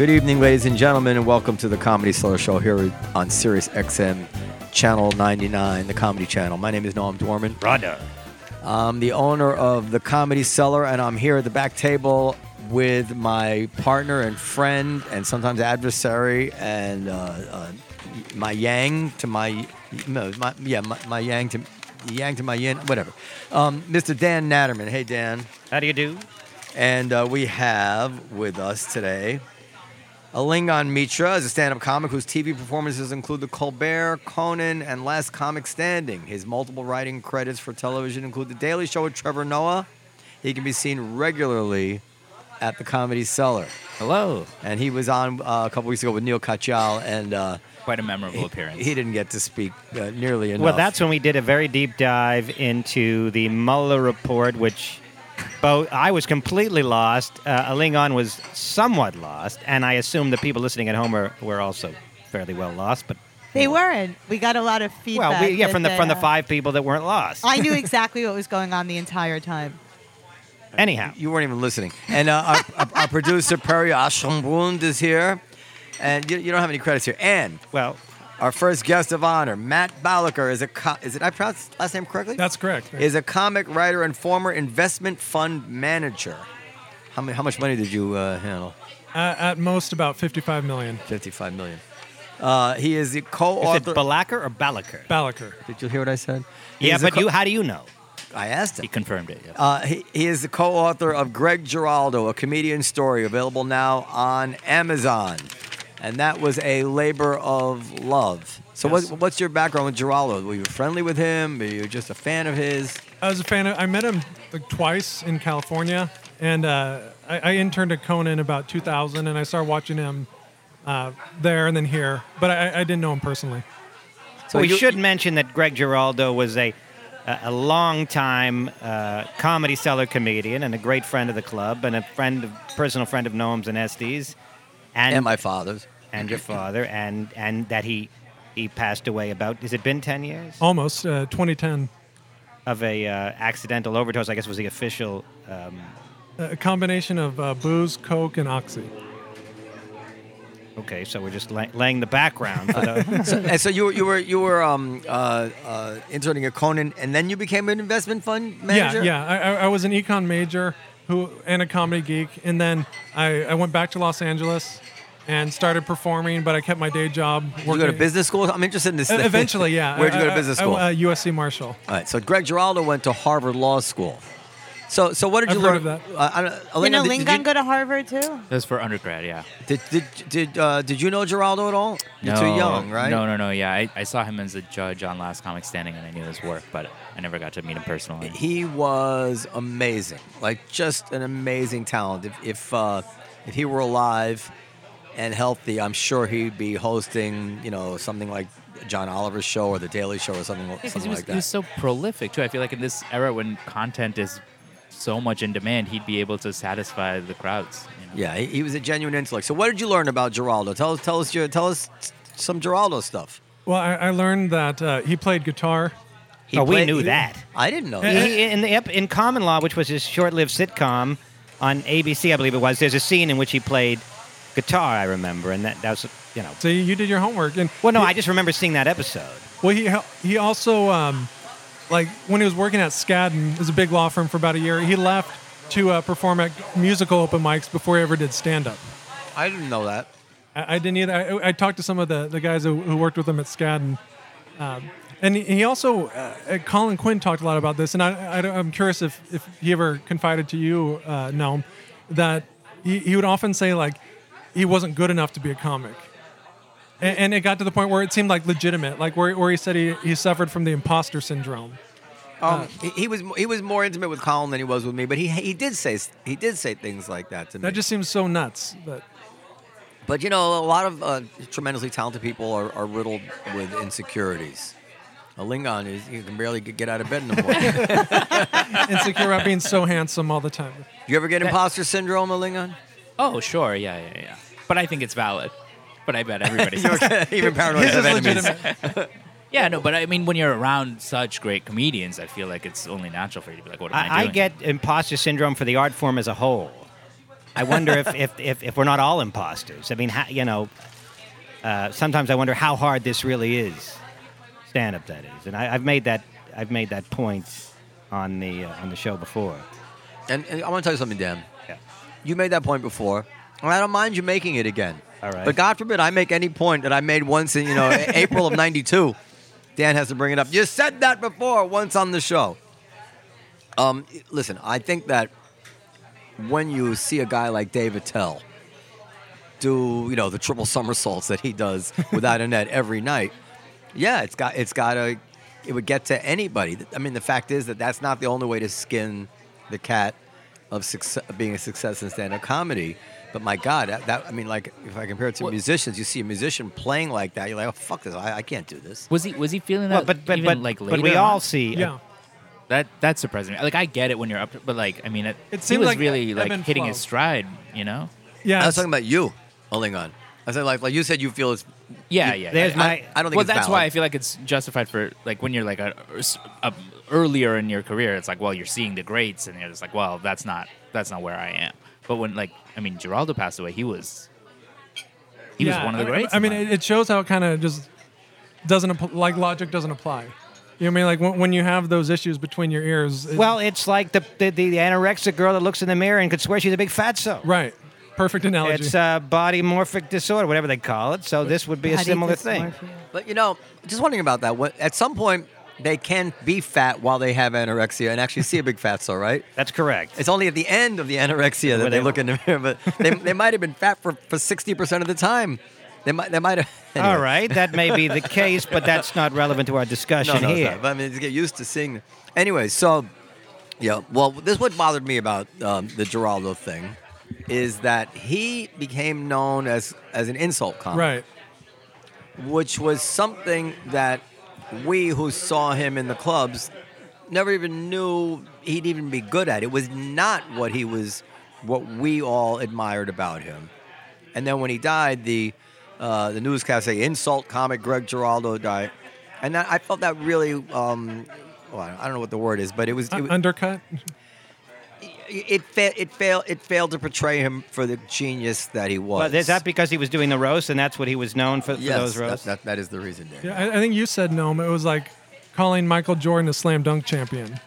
Good evening, ladies and gentlemen, and welcome to the Comedy Cellar Show here on Sirius XM Channel 99, the Comedy Channel. My name is Noam Dworman. Rada. I'm the owner of the Comedy Cellar, and I'm here at the back table with my partner and friend, and sometimes adversary, and uh, uh, my yang to my, no, my yeah, my, my yang to yang to my yin, whatever. Um, Mr. Dan Natterman. Hey, Dan. How do you do? And uh, we have with us today Alingon Mitra is a stand-up comic whose TV performances include The Colbert, Conan, and Last Comic Standing. His multiple writing credits for television include The Daily Show with Trevor Noah. He can be seen regularly at the Comedy Cellar. Hello. And he was on uh, a couple weeks ago with Neil Katyal, and uh, Quite a memorable appearance. he didn't get to speak uh, nearly enough. Well, that's when we did a very deep dive into the Mueller report, which both I was completely lost. Uh, Alingon was somewhat lost, and I assume the people listening at home were, were also fairly well lost. But They weren't. We got a lot of feedback. well, we, yeah, from the they, from the uh, five people that weren't lost. I knew exactly what was going on the entire time. Anyhow, You weren't even listening. And uh, our, our, our producer, Perry Ashenbund, is here. And you, you don't have any credits here. And well, Our first guest of honor, Matt Balaker, is a co- is it I pronounced last name correctly? That's correct. is a comic writer and former investment fund manager. How many, How much money did you uh, handle? Uh, at most about 55 million. Fifty-five million. Uh, he is the is it co-author. Balaker or Balaker? Balaker. did you hear what I said? He yeah, is the but co- you, how do you know? I asked him. He confirmed it. yeah. Uh, he, he is the co-author of Greg Giraldo, a comedian story, available now on Amazon, and that was a labor of love. So, Yes. what, what's your background with Giraldo? Were you friendly with him? Were you just a fan of his? I was a fan of, I met him like twice in California, and uh, I, I interned at Conan about 2000, and I started watching him uh, there and then here, but I, I didn't know him personally. So we you- should mention that Greg Giraldo was a a, a long-time uh, comedy cellar comedian and a great friend of the club and a friend, of, personal friend of Noam's and Estes, and and my father's. And your father, and and that he he passed away about. Has it been ten years Almost uh, 2010. of a uh, accidental overdose? I guess was the official. Um, A combination of uh, booze, coke, and oxy. okay, so we're just la- laying the background. For the, so, and so you were you were you were um, uh, uh, interning at Conan, and then you became an investment fund manager. Yeah, yeah. I, I- I was an econ major who and a comedy geek, and then I, I went back to Los Angeles and started performing, but I kept my day job. Did you go to business school? I'm interested in this. Uh, Eventually, yeah. Where'd you go to business school? I- uh, USC Marshall. All right. So Greg Giraldo went to Harvard Law School. So so what did you I've learn? heard of that. Uh, I don't- Did Elena, did, Lingon you, go to Harvard too? That's for undergrad, yeah. did did did, uh, did you know Giraldo at all? You're no, too young, right? No, no, no. Yeah, I, I saw him as a judge on Last Comic Standing, and I knew his work, but I never got to meet him personally. He was amazing, like just an amazing talent. If if uh, if he were alive and healthy, I'm sure he'd be hosting, you know, something like John Oliver's show or The Daily Show or something, Because something he was, like he was so prolific too. I feel like in this era when content is so much in demand, he'd be able to satisfy the crowds. you know? Yeah, he, he was a genuine intellect. So, what did you learn about Giraldo? Tell us, tell us, your, tell us some Giraldo stuff. Well, I, I learned that uh, he played guitar. He oh, we knew he- that. I didn't know. That. He- in the in Common Law, which was his short-lived sitcom on ABC, I believe it was. There's a scene in which he played guitar. I remember, and that that was you know. So you did your homework, and Well, no, he- I just remember seeing that episode. Well, he he also um, like when he was working at Skadden, it was a big law firm for about a year. He left to uh, perform at musical open mics before he ever did stand up. I didn't know that. I, I didn't either. I, I talked to some of the, the guys who, who worked with him at Skadden. Um, and he- he also, uh, uh, Colin Quinn talked a lot about this, and I, I, am curious if, if he ever confided to you, uh, Noam, that he, he would often say, like, he wasn't good enough to be a comic. And, and it got to the point where it seemed like legitimate, like where, where he said he, he suffered from the imposter syndrome. Um, he, he was he was more intimate with Colin than he was with me, but he he did say he did say things like that to me. That just seems so nuts. But But you know, a lot of uh, tremendously talented people are, are riddled with insecurities. Alingon is you can barely get out of bed in the morning. Insecure about being so handsome all the time. Do you ever get imposter syndrome, Alingon? Oh, sure, yeah, yeah, yeah. But I think it's valid. But I bet everybody's. Even paranoid His have is enemies. legitimate. yeah, no, but I mean, when you're around such great comedians, I feel like it's only natural for you to be like, "What am I, I, I doing?" get imposter syndrome for the art form as a whole. I wonder if, if, if, if we're not all imposters. I mean, how, you know, uh, sometimes I wonder how hard this really is, stand up that is, and I, I've made that I've made that point on the uh, on the show before. And, and I want to tell you something, Dan. You made that point before, and I don't mind you making it again. All right. But God forbid I make any point that I made once in, you know, April of 92. Dan has to bring it up. You said that before once on the show. Um, listen, I think that when you see a guy like Dave Attell do, you know, the triple somersaults that he does without a net every night, yeah, it's got it's got to it would get to anybody. I mean, the fact is that that's not the only way to skin the cat of success, being a success in stand-up comedy. But my God, that, that I mean, like if I compare it to What- musicians, you see a musician playing like that, you're like, oh fuck this, I, I can't do this. was he was he feeling Well, that? but but even, but, like later but we on? all see. Yeah. that that surprised me. Like I get it when you're up, but like I mean, it, It he seemed was like really like hitting flow. his stride. You know? Yeah. I was talking about you, Alingon. I said like like you said you feel it's Yeah, you- yeah. There's I- my- I, I don't think well, it's that's valid. why I feel like it's justified for like when you're like a, a earlier in your career. It's like, well, you're seeing the greats, and you're just like, well, that's not that's not where I am. But when like I mean, Giraldo passed away, he was he was one of the I mean- greats. I mean, it, it shows how it kind of just doesn't like logic doesn't apply. You know what I mean? Like when, when you have those issues between your ears. it- Well, it's like the, the the anorexic girl that looks in the mirror and could swear she's a big fatso. right. Perfect analogy. It's uh, body morphic disorder, whatever they call it. So this would be a Body similar thing. But you know, just wondering about that. At some point, they can be fat while they have anorexia and actually see a big fatso, right? That's correct. It's only at the end of the anorexia that they, they- look in the mirror, but they, they might have been fat for for sixty percent of the time. They might they might have. anyway. All right, that may be the case, but that's not relevant to our discussion No, no, it's here. not. But I mean, to get used to seeing. Anyway, so yeah. Well, this what bothered me about um, the Giraldo thing is that he became known as as an insult comic. right. which was something that we who saw him in the clubs never even knew he'd even be good at. It was not what he was, what we all admired about him. And then when he died, the uh, the newscast say insult comic Greg Giraldo died, and that, I felt that really. Um, well, I don't know what the word is, but it was it, was- undercut. It, fa- it failed it failed to portray him for the genius that he was. But is that because he was doing the roast, and that's what he was known for, for yes, those that, roasts? that, that is the reason. Dan. Yeah, I, I think you said no. It was like calling Michael Jordan a slam dunk champion.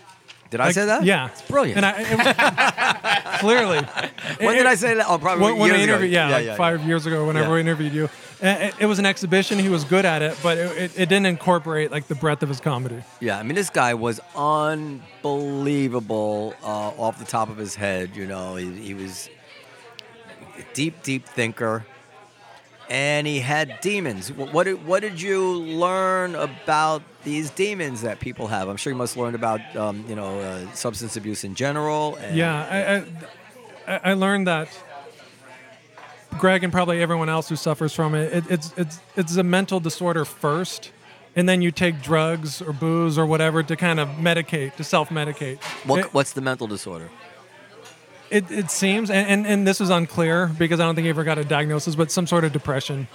Did I say that? Yeah, it's brilliant. And I it- clearly, when did I say that? Oh, probably when, when I ago. interviewed, yeah, like five years ago, whenever Yeah. we interviewed you, And it, it was an exhibition. He was good at it, but it, it, it didn't incorporate like the breadth of his comedy. Yeah, I mean, this guy was unbelievable uh, off the top of his head. You know, he, he was a deep, deep thinker, and he had demons. What, what did what did you learn about these demons that people have? I'm sure you must learn about um, you know uh, substance abuse in general. And, Yeah, I, I, I learned that Greg and probably everyone else who suffers from it, it, it's it's it's a mental disorder first, and then you take drugs or booze or whatever to kind of medicate, to self-medicate. What, It- what's the mental disorder? It, it seems, and, and, and this is unclear because I don't think he ever got a diagnosis, but some sort of depression.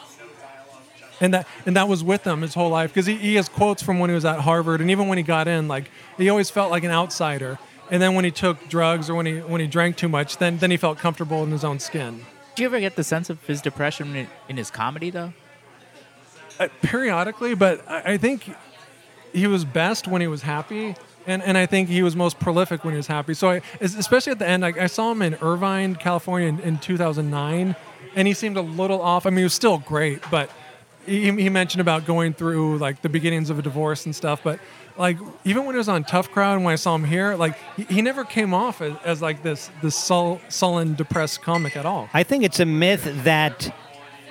And that and that was with him his whole life because he, he has quotes from when he was at Harvard, and even when he got in, like he always felt like an outsider. And then when he took drugs or when he when he drank too much, then then he felt comfortable in his own skin. Do you ever get the sense of his depression in, in his comedy though? Uh, periodically, but I, I think he was best when he was happy, and, and I think he was most prolific when he was happy. So, I, especially at the end, like I saw him in Irvine, California, in, in 2009, and he seemed a little off. I mean, he was still great, but he, he mentioned about going through like the beginnings of a divorce and stuff. But like even when he was on Tough Crowd, and when I saw him here, like he, he never came off as, as like this this sul- sullen, depressed comic at all. I think it's a myth that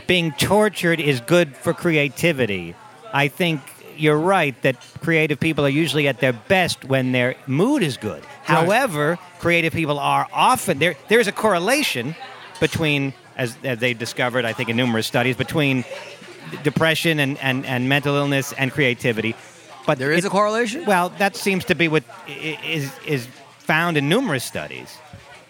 being tortured is good for creativity. I think you're right that creative people are usually at their best when their mood is good. However, creative people are often there. There's a correlation between as, as they discovered, I think, in numerous studies, between depression and, and, and mental illness and creativity. But There is it- a correlation? Well, that seems to be what i- i- is is found in numerous studies.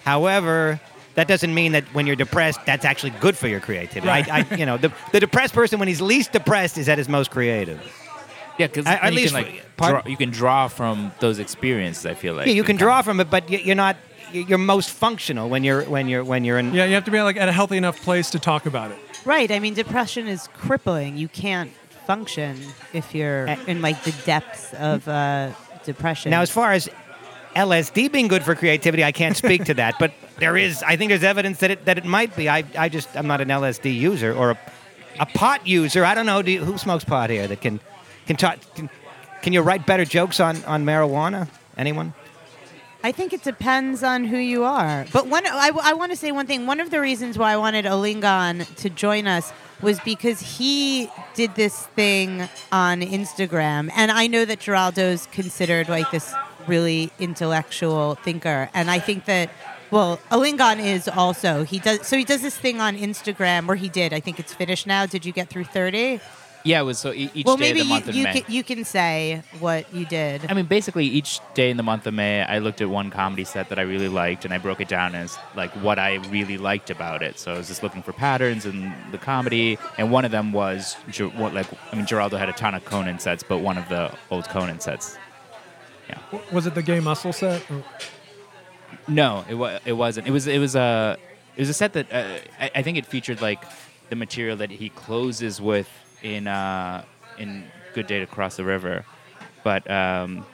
However, that doesn't mean that when you're depressed, that's actually good for your creativity. Right. I, I, you know, the, the depressed person, when he's least depressed, is at his most creative. Yeah, because At- at least can like pardon? draw, you can draw from those experiences. I feel like yeah, you can draw kind from it, but you're not. You're most functional when you're when you're when you're in. Yeah, you have to be like at a healthy enough place to talk about it. Right. I mean, depression is crippling. You can't function if you're in like the depths of uh, depression. Now, as far as LSD being good for creativity, I can't speak to that, but there is. I think there's evidence that it that it might be. I I just I'm not an LSD user or a, a pot user. I don't know. Do you, who smokes pot here that can can talk? Can, can you write better jokes on on marijuana? Anyone? I think it depends on who you are. But one, I, I want to say one thing. One of the reasons why I wanted Alingon to join us was because he did this thing on Instagram, and I know that Giraldo's considered like this really intellectual thinker, and I think that. Well, Alingon is also he does so he does this thing on Instagram, or he did. I think it's finished now. Did you get through thirty? Yeah, it was so e- each well, day maybe of the you, month of you May. can, you can say what you did. I mean, basically, each day in the month of May, I looked at one comedy set that I really liked, and I broke it down as like what I really liked about it. So I was just looking for patterns in the comedy, and one of them was what like I mean, Giraldo had a ton of Conan sets, but one of the old Conan sets. Yeah. Was it the gay muscle set? Or- No, it was. It wasn't. It was. It was a. It was a set that uh, I, I think it featured like the material that he closes with in uh, in Good Day to Cross the River, but um.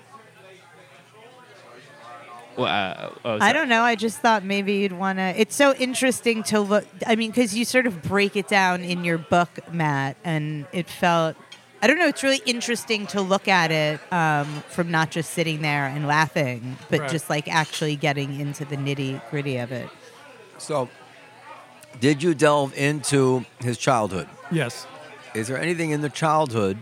Well, uh, oh, I don't know. I just thought maybe you'd want to. It's so interesting to look. I mean, because you sort of break it down in your book, Matt, and it felt. I don't know. It's really interesting to look at it um, from not just sitting there and laughing, but Right. just like actually getting into the nitty gritty of it. So, did you delve into his childhood? yes. Is there anything in the childhood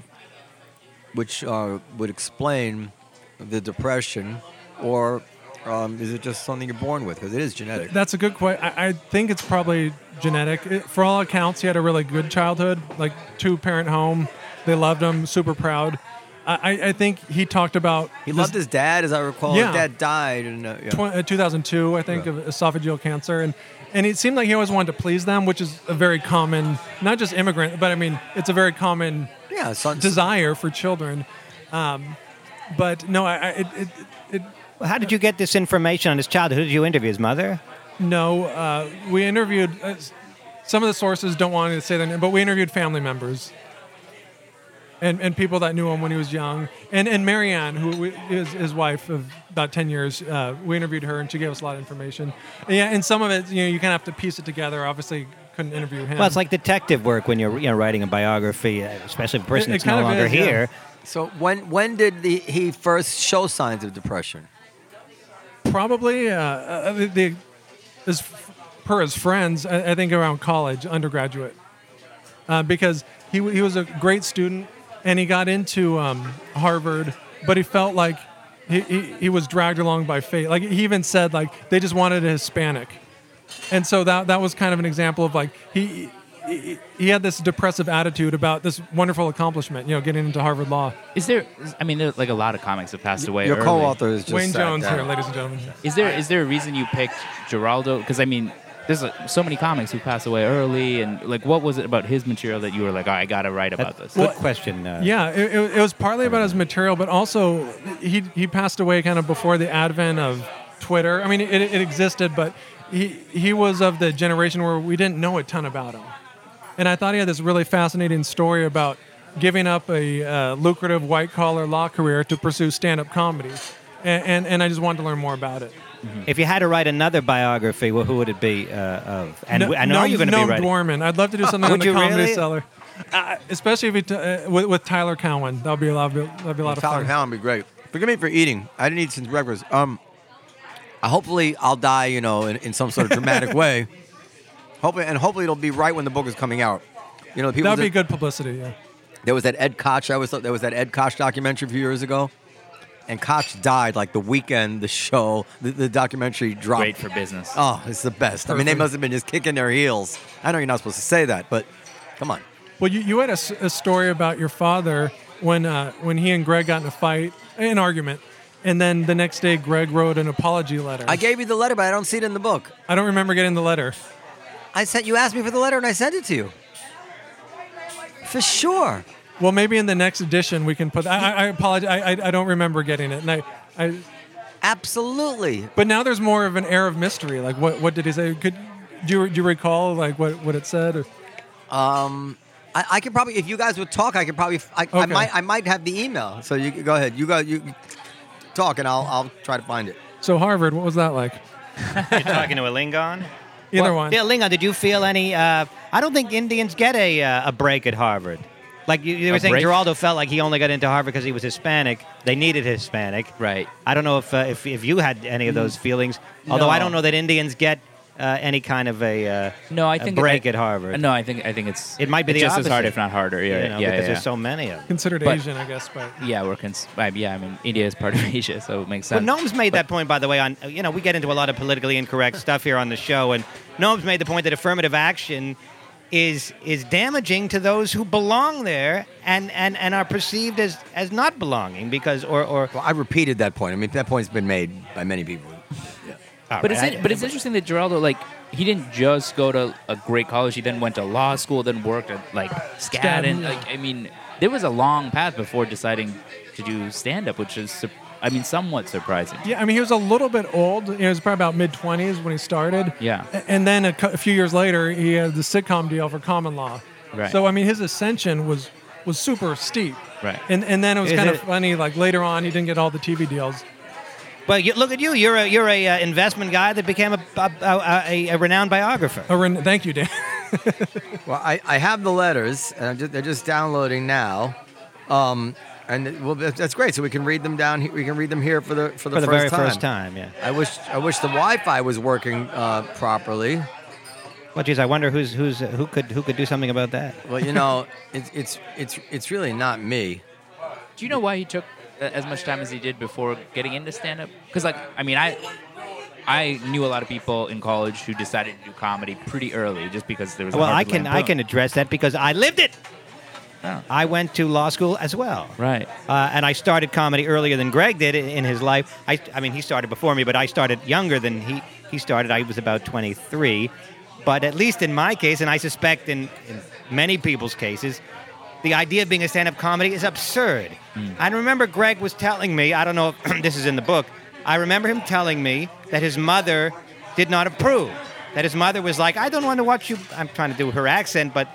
which uh, would explain the depression, or um, is it just something you're born with? Because it is genetic. That's a good question. I, think it's probably genetic. It, for all accounts, he had a really good childhood, like two parent home. They loved him, super proud. I, I- think he talked about He loved his dad, as I recall. Yeah. His dad died, in uh, yeah. tw- uh, 2002, I think, of esophageal cancer, and and it seemed like he always wanted to please them, which is a very common, not just immigrant, but I mean, it's a very common yeah, son, desire for children. Um, but no, I, I it, it, it Well, how did you get this information on his childhood? Who did you interview? His mother? no. Uh, we interviewed uh, some of the sources don't want to say their name, but we interviewed family members. And, and people that knew him when he was young, and and Marianne, who we, is his wife of about ten years, uh, we interviewed her, and she gave us a lot of information. And yeah, and some of it, you know, you kind of have to piece it together. Obviously, couldn't interview him. Well, it's like detective work when you're you know writing a biography, uh, especially of a person It- it no longer is, yeah. here. So when when did the, he first show signs of depression? probably uh, uh, the, the as per his friends, I, I think around college, undergraduate, uh, because he he was a great student and he got into um, Harvard, but he felt like he, he he was dragged along by fate. Like he even said, like they just wanted a Hispanic, and so that that was kind of an example of like he. He, he had this depressive attitude about this wonderful accomplishment, you know, getting into Harvard Law. Is there? I mean, there, like a lot of comics have passed away. Your early. co-author is just Wayne Jones down. here, ladies and gentlemen. Is there? Is there a reason you picked Giraldo? Because I mean, there's uh so many comics who pass away early, and like, what was it about his material that you were like, oh, I gotta write about this? Good question. Uh, Yeah, it, it, it was partly about his material, but also he he passed away kind of before the advent of Twitter. I mean, it, it existed, but he he was of the generation where we didn't know a ton about him. And I thought he had this really fascinating story about giving up a uh, lucrative white collar law career to pursue stand up comedy. And, and, and I just wanted to learn more about it. If you had to write another biography, well, who would it be uh, of? And, no, and no, are you going to no be writing? Dworman. I'd love to do something on Would the Comedy really? Cellar. Uh, especially if it, uh, with, with Tyler Cowen. That would be a lot of, that'd be a lot of Tyler fun. Tyler Cowen would be great. Forgive me for eating. I didn't eat since breakfast. Um, I hopefully I'll die, you know, in, in some sort of dramatic way. Hopefully, and hopefully it'll be right when the book is coming out. You know, people. That would be that- good publicity, yeah. There was that Ed Koch. I always thought there was that Ed Koch documentary a few years ago. And Koch died like the weekend the show, the, the documentary dropped. Great for business. Oh, it's the best. I mean, they must have been just kicking their heels. I know you're not supposed to say that, but come on. Well, you, you had a story about your father when uh, when he and Greg got in a fight, an argument, and then the next day Greg wrote an apology letter. I gave you the letter, but I don't see it in the book. I don't remember getting the letter. I sent you asked me for the letter, and I sent it to you. For sure. Well, maybe in the next edition we can put. I, I, I apologize. I, I, I don't remember getting it, and I, I. Absolutely. But now there's more of an air of mystery. Like, what what did he say? Could do you, do you recall like what, what it said? Or, I, I could probably, if you guys would talk, I could probably, I, I might, I might have the email. So you go ahead. You go, you talk, and I'll, I'll try to find it. so Harvard, what was that like? You're talking to Alingon? Either Well, one. Yeah, Lingon, did you feel any? Uh, I don't think Indians get a uh, a break at Harvard. Like you, you were A saying, break? Giraldo felt like he only got into Harvard because he was Hispanic. They needed Hispanic. Right. I don't know if uh, if if you had any of those feelings. Although I don't know that Indians get uh, any kind of a uh, No, I a think break I- at Harvard. No, I think I think it's It might be it's the just as hard, opposite. if not harder. Yeah, you know, yeah, because yeah. there's so many of them. Considered But- Asian, I guess, but yeah, we're cons- uh, yeah. I mean, India is part of Asia, so it makes Well, sense. Noam's made that point, by the way. On you know, we get into a lot of politically incorrect stuff here on the show, and Noam's made the point that affirmative action is is damaging to those who belong there and, and, and are perceived as, as not belonging because or or. Well, I repeated that point. I mean, that point's been made by many people. Yeah. But it's in, but it's interesting that Giraldo like he didn't just go to a great college. He then went to law school, then worked at like Skadden. Skadden, yeah. Like I mean, there was a long path before deciding to do stand up, which is sur- I mean somewhat surprising. yeah, I mean, he was a little bit old. You know, he was probably about mid twenties when he started. Yeah. And then a, a few years later, he had the sitcom deal for Common Law. Right. So I mean, his ascension was was super steep. Right. And and then it was Is kind of funny. Like later on, he didn't get all the TV deals. But you, look at you. You're a you're a uh, investment guy that became a a, a, a, a renowned biographer. Oh, Ren- thank you, Dan. Well, I, I have the letters, and I'm just, they're just downloading now. Um, and well, that's great. So we can read them down. here. We can read them here for the for the, for the first very time. first time. Yeah. I wish I wish the Wi-Fi was working uh, properly. Well, geez, I wonder who's who's who could who could do something about that. Well, you know, it's it's it's it's really not me. Do you know why he took as much time as he did before getting into stand up? Because like I mean I. I knew a lot of people in college who decided to do comedy pretty early, just because there was. a Well, I can I can address that because I lived it. Oh. I went to law school as well. Right. Uh, and I started comedy earlier than Greg did in, his life. I, I mean, he started before me, but I started younger than he, he started. I was about 23. But at least in my case, and I suspect in, in many people's cases, the idea of being a stand up comedy is absurd. I remember Greg was telling me, I don't know if this is in the book, I remember him telling me that his mother did not approve. That his mother was like, I don't want to watch you. I'm trying to do her accent, but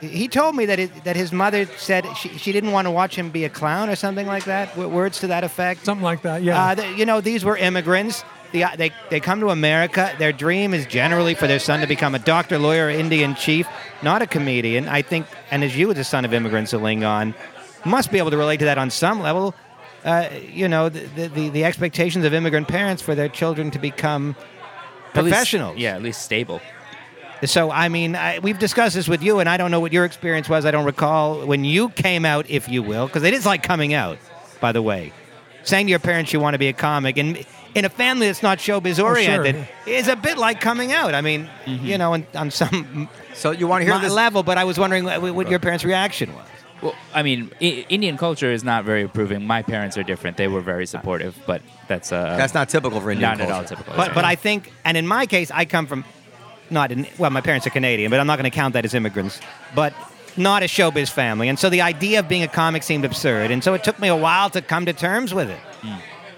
he told me that it, that his mother said she, she didn't want to watch him be a clown or something like that. W- words to that effect. Something like that. Yeah. Uh, th- you know, these were immigrants. The, uh, they, they come to America. Their dream is generally for their son to become a doctor, lawyer, Indian chief, not a comedian. I think, and as you, as a son of immigrants, Alingon, must be able to relate to that on some level. Uh, you know, the, the, the expectations of immigrant parents for their children to become At least- professionals. yeah, at least stable. So, I mean, I, we've discussed this with you, and I don't know what your experience was. I don't recall when you came out, if you will, because it is like coming out, by the way. Saying to your parents you want to be a comic, and in a family that's not showbiz oriented, is a bit like coming out. I mean, you know, on, on some So you want to hear mi- this? level, but I was wondering what, what your parents' reaction was. Well, I mean, I- Indian culture is not very approving. My parents are different; they were very supportive, but that's uh, That's not typical for Indian not at all typical. But, but I think, and in my case, I come from not in, well, my parents are Canadian, but I'm not going to count that as immigrants, but not a showbiz family. And so the idea of being a comic seemed absurd. And so it took me a while to come to terms with it.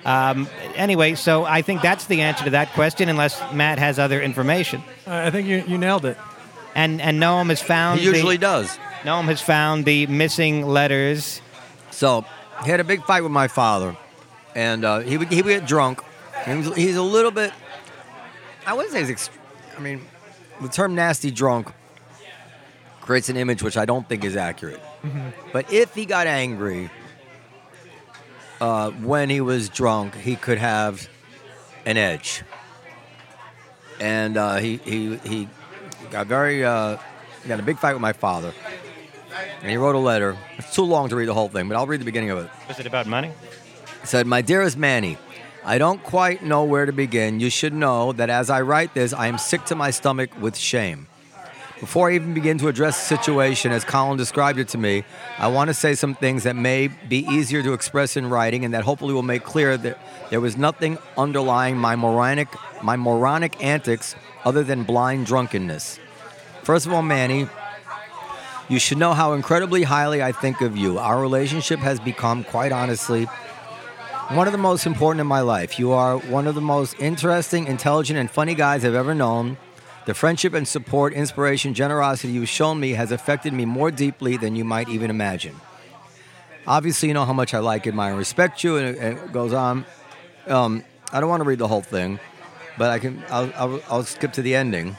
Um, anyway, so I think that's the answer to that question, unless Matt has other information. I I think you, you nailed it. And and Noam has found He usually the, does. Noam has found the missing letters. So he had a big fight with my father, and uh, he would he would get drunk. And he's, he's a little bit. I wouldn't say he's. Ext- I mean, the term "nasty drunk" creates an image which I don't think is accurate. But if he got angry uh, when he was drunk, he could have an edge. And uh, he he he got very uh, he got a big fight with my father, and he wrote a letter. It's too long to read the whole thing, but I'll read the beginning of it. Was it about money? said, My dearest Manny, I don't quite know where to begin. You should know that as I write this, I am sick to my stomach with shame. Before I even begin to address the situation as Colin described it to me, I want to say some things that may be easier to express in writing and that hopefully will make clear that there was nothing underlying my moronic, my moronic antics other than blind drunkenness. First of all, Manny, you should know how incredibly highly I think of you. Our relationship has become, quite honestly, one of the most important in my life. You are one of the most interesting, intelligent, and funny guys I've ever known. The friendship and support, inspiration, generosity you've shown me has affected me more deeply than you might even imagine. Obviously, you know how much I like, admire, and respect you, and it, goes on. Um, I don't want to read the whole thing, but I can. I'll, I'll, I'll skip to the ending.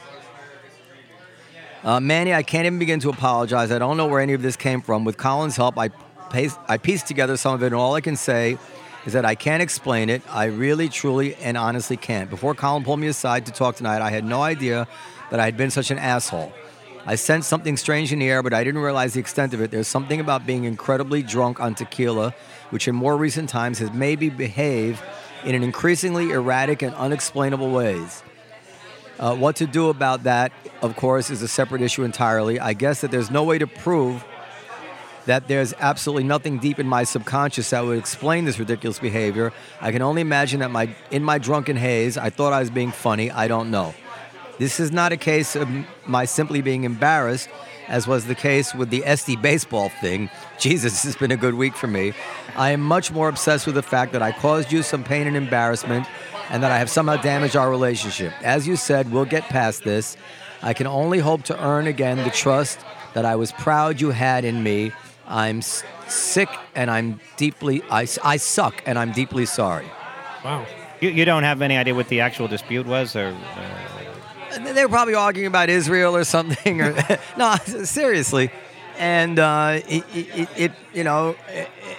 Uh, Manny, I can't even begin to apologize. I don't know where any of this came from. With Colin's help, I, paste, I pieced together some of it, and all I can say is that I can't explain it. I really, truly, and honestly can't. Before Colin pulled me aside to talk tonight, I had no idea that I had been such an asshole. I sensed something strange in the air, but I didn't realize the extent of it. There's something about being incredibly drunk on tequila, which in more recent times has made me behave in an increasingly erratic and unexplainable ways. Uh, what to do about that, of course, is a separate issue entirely. I guess that there's no way to prove that there's absolutely nothing deep in my subconscious that would explain this ridiculous behavior. I can only imagine that my in my drunken haze, I thought I was being funny. I don't know. This is not a case of my simply being embarrassed, as was the case with the SD baseball thing. Jesus, this has been a good week for me. I am much more obsessed with the fact that I caused you some pain and embarrassment and that I have somehow damaged our relationship. As you said, we'll get past this. I can only hope to earn again the trust that I was proud you had in me. I'm s- sick and I'm deeply, I, I suck and I'm deeply sorry. Wow. You, you don't have any idea what the actual dispute was, or uh, They were probably arguing about Israel or something, or no, seriously. And uh, it, it, it, you know,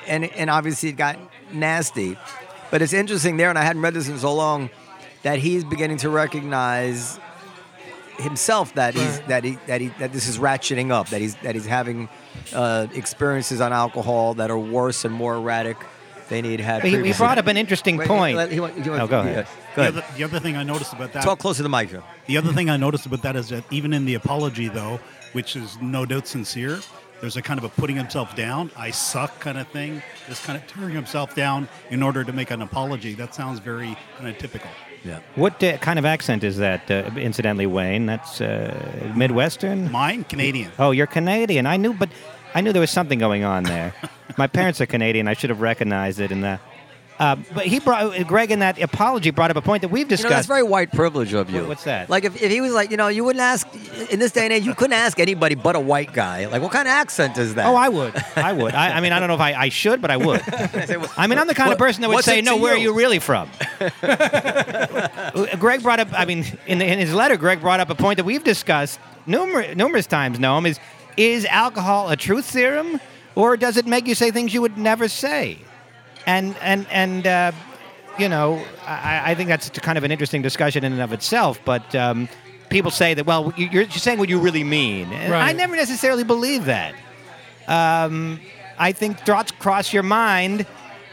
and and obviously it got nasty. But it's interesting there, and I hadn't read this in so long, that he's beginning to recognize himself that he's that he that he that this is ratcheting up, that he's that he's having uh, experiences on alcohol that are worse and more erratic than he'd had. He, he previously. brought up an interesting Wait, point. let- he want- he wants- Oh, go ahead. yeah, The Go ahead. other, the other thing I noticed about that, Talk close to the mic. Joe. the other thing I noticed about that is that even in the apology, though, which is no doubt sincere, there's a kind of a putting himself down, I suck kind of thing, just kind of tearing himself down in order to make an apology. That sounds very kind of typical. Yeah. What uh, kind of accent is that, uh, incidentally, Wayne? That's uh, Midwestern? Mine, Canadian. Oh, you're Canadian. I knew, but I knew there was something going on there. My parents are Canadian. I should have recognized it in the. Uh, but he brought Greg in that apology brought up a point that we've You know, that's very white privilege of you. What's that? Like, if, if he was like, you know, you wouldn't ask, in this day and age, you couldn't ask anybody but a white guy. Like, what kind of accent is that? oh, I would. I would. I, I mean, I don't know if I, I should, but I would. I mean, I'm the kind of person that would say, "No, where are you?" really from?" Greg brought up. I mean, in, in his letter, Greg brought up a point that we've discussed numerous numerous times. Noam is is alcohol a truth serum, or does it make you say things you would never say? And and and uh, you know, I, I think that's kind of an interesting discussion in and of itself. But um, people say that well, you- you're, you're saying what you really mean. And I never necessarily believe that. Um, I think thoughts cross your mind,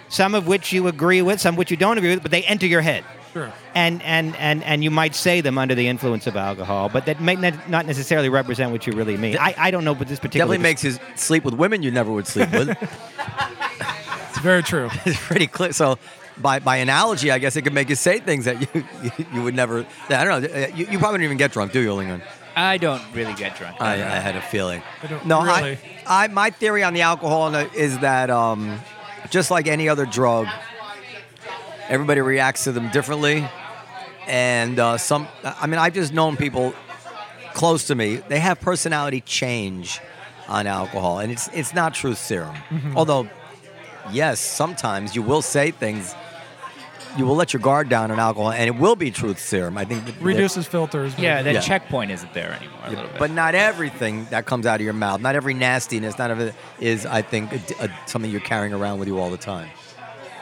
some of which you agree with, some of which you don't agree with, but they enter your head. Sure. And, and, and, and you might say them under the influence of alcohol, but that may not not necessarily represent what you really mean. I, I don't know, but this particular Definitely makes you sleep with women you never would sleep with. It's very true. it's pretty clear. So, by, by analogy, I guess it could make you say things that you you, you would never. I don't know. uh, You, you probably don't even get drunk, do you, Lincoln? I don't really get drunk. I, I had a feeling. I don't no, really. I, I, my theory on the alcohol is that um, just like any other drug, everybody reacts to them differently. And uh, some, I mean, I've just known people close to me, they have personality change on alcohol. And it's, it's not truth serum. Mm-hmm. Although, yes, sometimes you will say things, you will let your guard down on alcohol, and it will be truth serum. I think that- Reduces filters. yeah, that Yeah. checkpoint isn't there anymore. A little bit. but not everything that comes out of your mouth, not every nastiness, not of it is, I think, a, a, something you're carrying around with you all the time.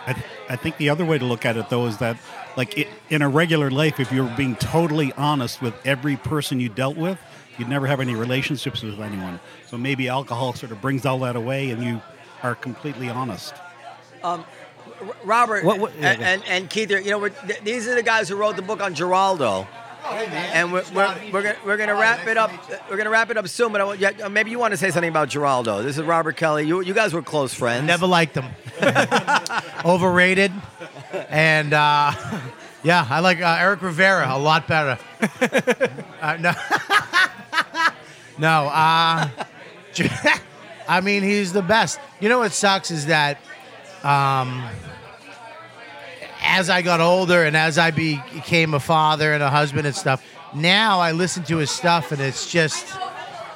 I, th- I think the other way to look at it, though, is that, like, it, in a regular life, if you're being totally honest with every person you dealt with, you'd never have any relationships with anyone. So maybe alcohol sort of brings all that away and you are completely honest. Robert What- what- and, and, and Keith, you know, we're, th- these are the guys who wrote the book on Giraldo. And we're, we're, we're, gonna, we're gonna wrap it up. We're gonna wrap it up soon. But I, want- yeah, maybe you want to say something about Giraldo. This is Robert Kelly. You, you guys were close friends. Never liked him. Overrated. And uh, yeah, I like uh, Eric Rivera a lot better. Uh, no, no. Uh, I mean, he's the best. You know what sucks is that um, as I got older and as I became a father and a husband and stuff, now I listen to his stuff and it's just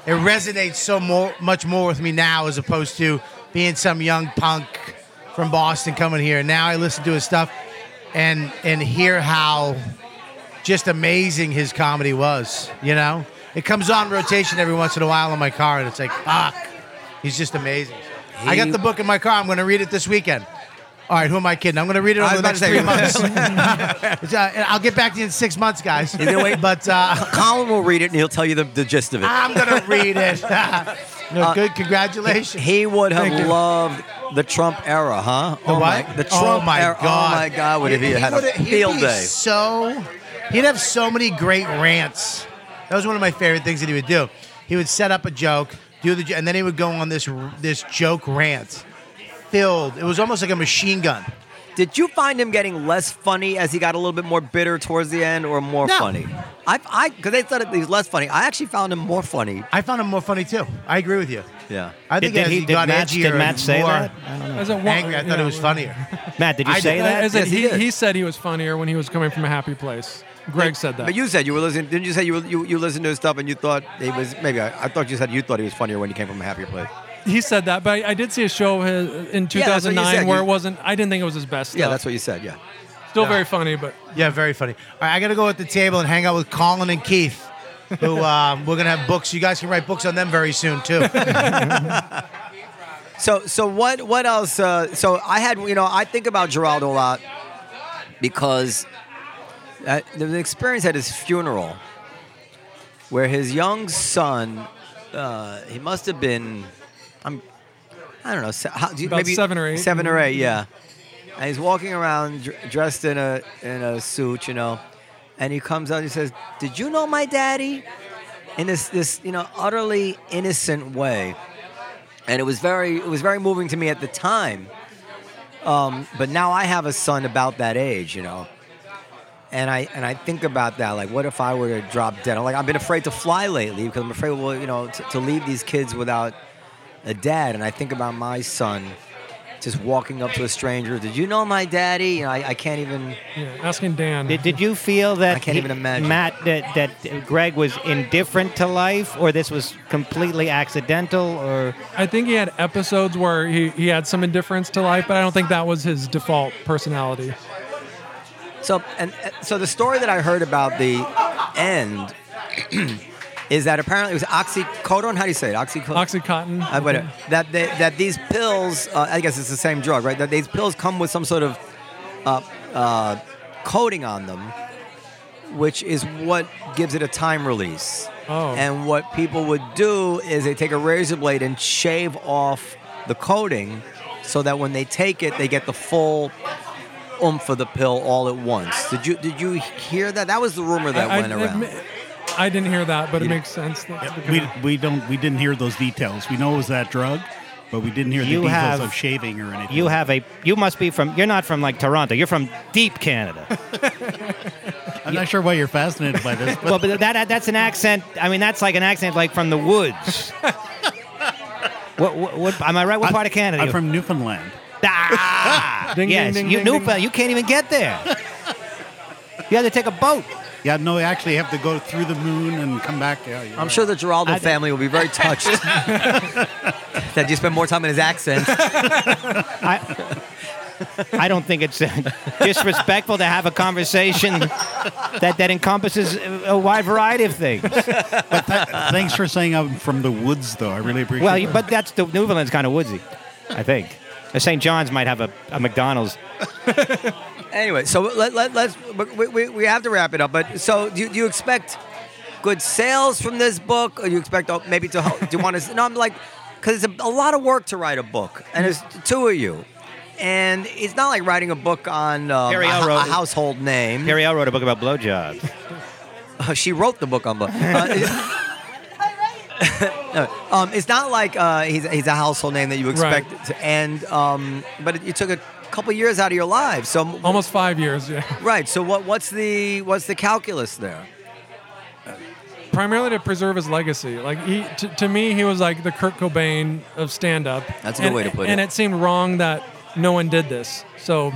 it resonates so more, much more with me now as opposed to being some young punk from Boston coming here. Now I listen to his stuff and and hear how just amazing his comedy was. You know, it comes on rotation every once in a while in my car, and it's like, fuck, he's just amazing. I got the book in my car. I'm going to read it this weekend. All right, who am I kidding? I'm going to read it over the next three months. Uh, I'll get back to you in six months, guys. gonna wait? But uh, Colin will read it and he'll tell you the, the gist of it. I'm going to read it. no, good. Congratulations. He would have Thank you. loved the Trump era, huh? The oh what? My, the Trump Oh my era. God. Oh my God! Would have he, had a field day? So he'd have so many great rants. That was one of my favorite things that he would do. He would set up a joke, do the, and then he would go on this this joke rant, filled. It was almost like a machine gun. Did you find him getting less funny as he got a little bit more bitter towards the end, or more No. funny? I, I, because they said he was less funny. I actually found him more funny. I found him more funny too. I agree with you. Yeah. I Did, think did as he, he, did got Matt, edgier did Matt and say more that? As a one- angry, I thought yeah, it was funnier. Matt, did you I say did. that? I said Yes, he he, did. he said he was funnier when he was coming from a happy place. Greg said that. But you said you were listening. Didn't you say you were, you, you listened to his stuff and you thought he was maybe? I, I thought you said you thought he was funnier when he came from a happier place. he said that, but I, I did see a show of his in Yeah, that's what you 2009 said. where You- it wasn't. I didn't think it was his best. Yeah, stuff. that's what you said. Yeah. Still very funny, but Yeah, very funny. All right, I got to go at the table and hang out with Colin and Keith, who um, we're gonna have books. You guys can write books on them very soon too. So so what what else? Uh, so I had you know I think about Giraldo a lot because uh, there was an experience at his funeral where his young son, uh, he must have been, I'm, I don't know, se- how, do you- About maybe seven or eight. Seven or eight, yeah. And he's walking around dr- dressed in a in a suit, you know, and he comes out and he says, "Did you know my daddy?" In this this you know utterly innocent way and it was very it was very moving to me at the time. Um, but now I have a son about that age, you know, and I and I think about that like, what if I were to drop dead? I'm like I've been afraid to fly lately because I'm afraid, well, you know, to, to leave these kids without a dad, and I think about my son just walking up to a stranger. Did you know my daddy? You know, I, I can't even. yeah, asking Dan. Did, did you feel that I can't he- even imagine. Matt that, that Greg was indifferent to life, or this was completely accidental, or I think he had episodes where he, he had some indifference to life, but I don't think that was his default personality. So and uh, so the story that I heard about the end is that apparently it was oxycodone. How do you say it? Oxycodone. Oxycontin. Uh, whatever. That they, that these pills, uh, I guess it's the same drug, right? That these pills come with some sort of uh, uh, coating on them, which is what gives it a time release. Oh. And what people would do is they take a razor blade and shave off the coating, so that when they take it, they get the full oomph of the pill all at once. Did you did you hear that? That was the rumor that I, went I- around. I didn't hear that, but it You- makes sense. That, We, we don't we didn't hear those details. We know it was that drug, but we didn't hear the You details have- of shaving or anything. you have a you must be from you're not from like Toronto, you're from deep Canada. I'm not sure why you're fascinated by this, but well, but that that's an accent. I mean, that's like an accent like from the woods. what, what, what am I right? What part of Canada? I'm from Newfoundland. Ah, Ding, yes, ding, ding, you ding, Newfoundland. ding. You can't even get there. You have to take a boat. Yeah, no, I actually have to go through the moon and come back. Yeah, I'm right. sure the Giraldo I- family will be very touched that you spend more time in his accent. I, I don't think it's uh, disrespectful to have a conversation that, that encompasses a wide variety of things. Thanks for saying I'm from the woods, though. I really appreciate Well, it. you- but that's the Newfoundland's kind of woodsy, I think. Uh, St. John's might have a, a McDonald's. Anyway, so let, let, let's we, we, we have to wrap it up. But so do you, do you expect good sales from this book, or do you expect oh, maybe to do you want to? No, I'm like because it's a, a lot of work to write a book, and there's two of you. and it's not like writing a book on um, a, wrote- a household name. Ariel wrote a book about blowjobs. Uh, she wrote the book on book. Uh, No, um, it's not like uh, he's, he's a household name that you Right. expect to end, um, but it, took a couple years out of your lives. So Almost five years, yeah. right. So what what's the what's the calculus there? Primarily to preserve his legacy. Like he, t- to me, he was like the Kurt Cobain of stand-up. That's a good And- way to put And it. And it seemed wrong that no one did this. So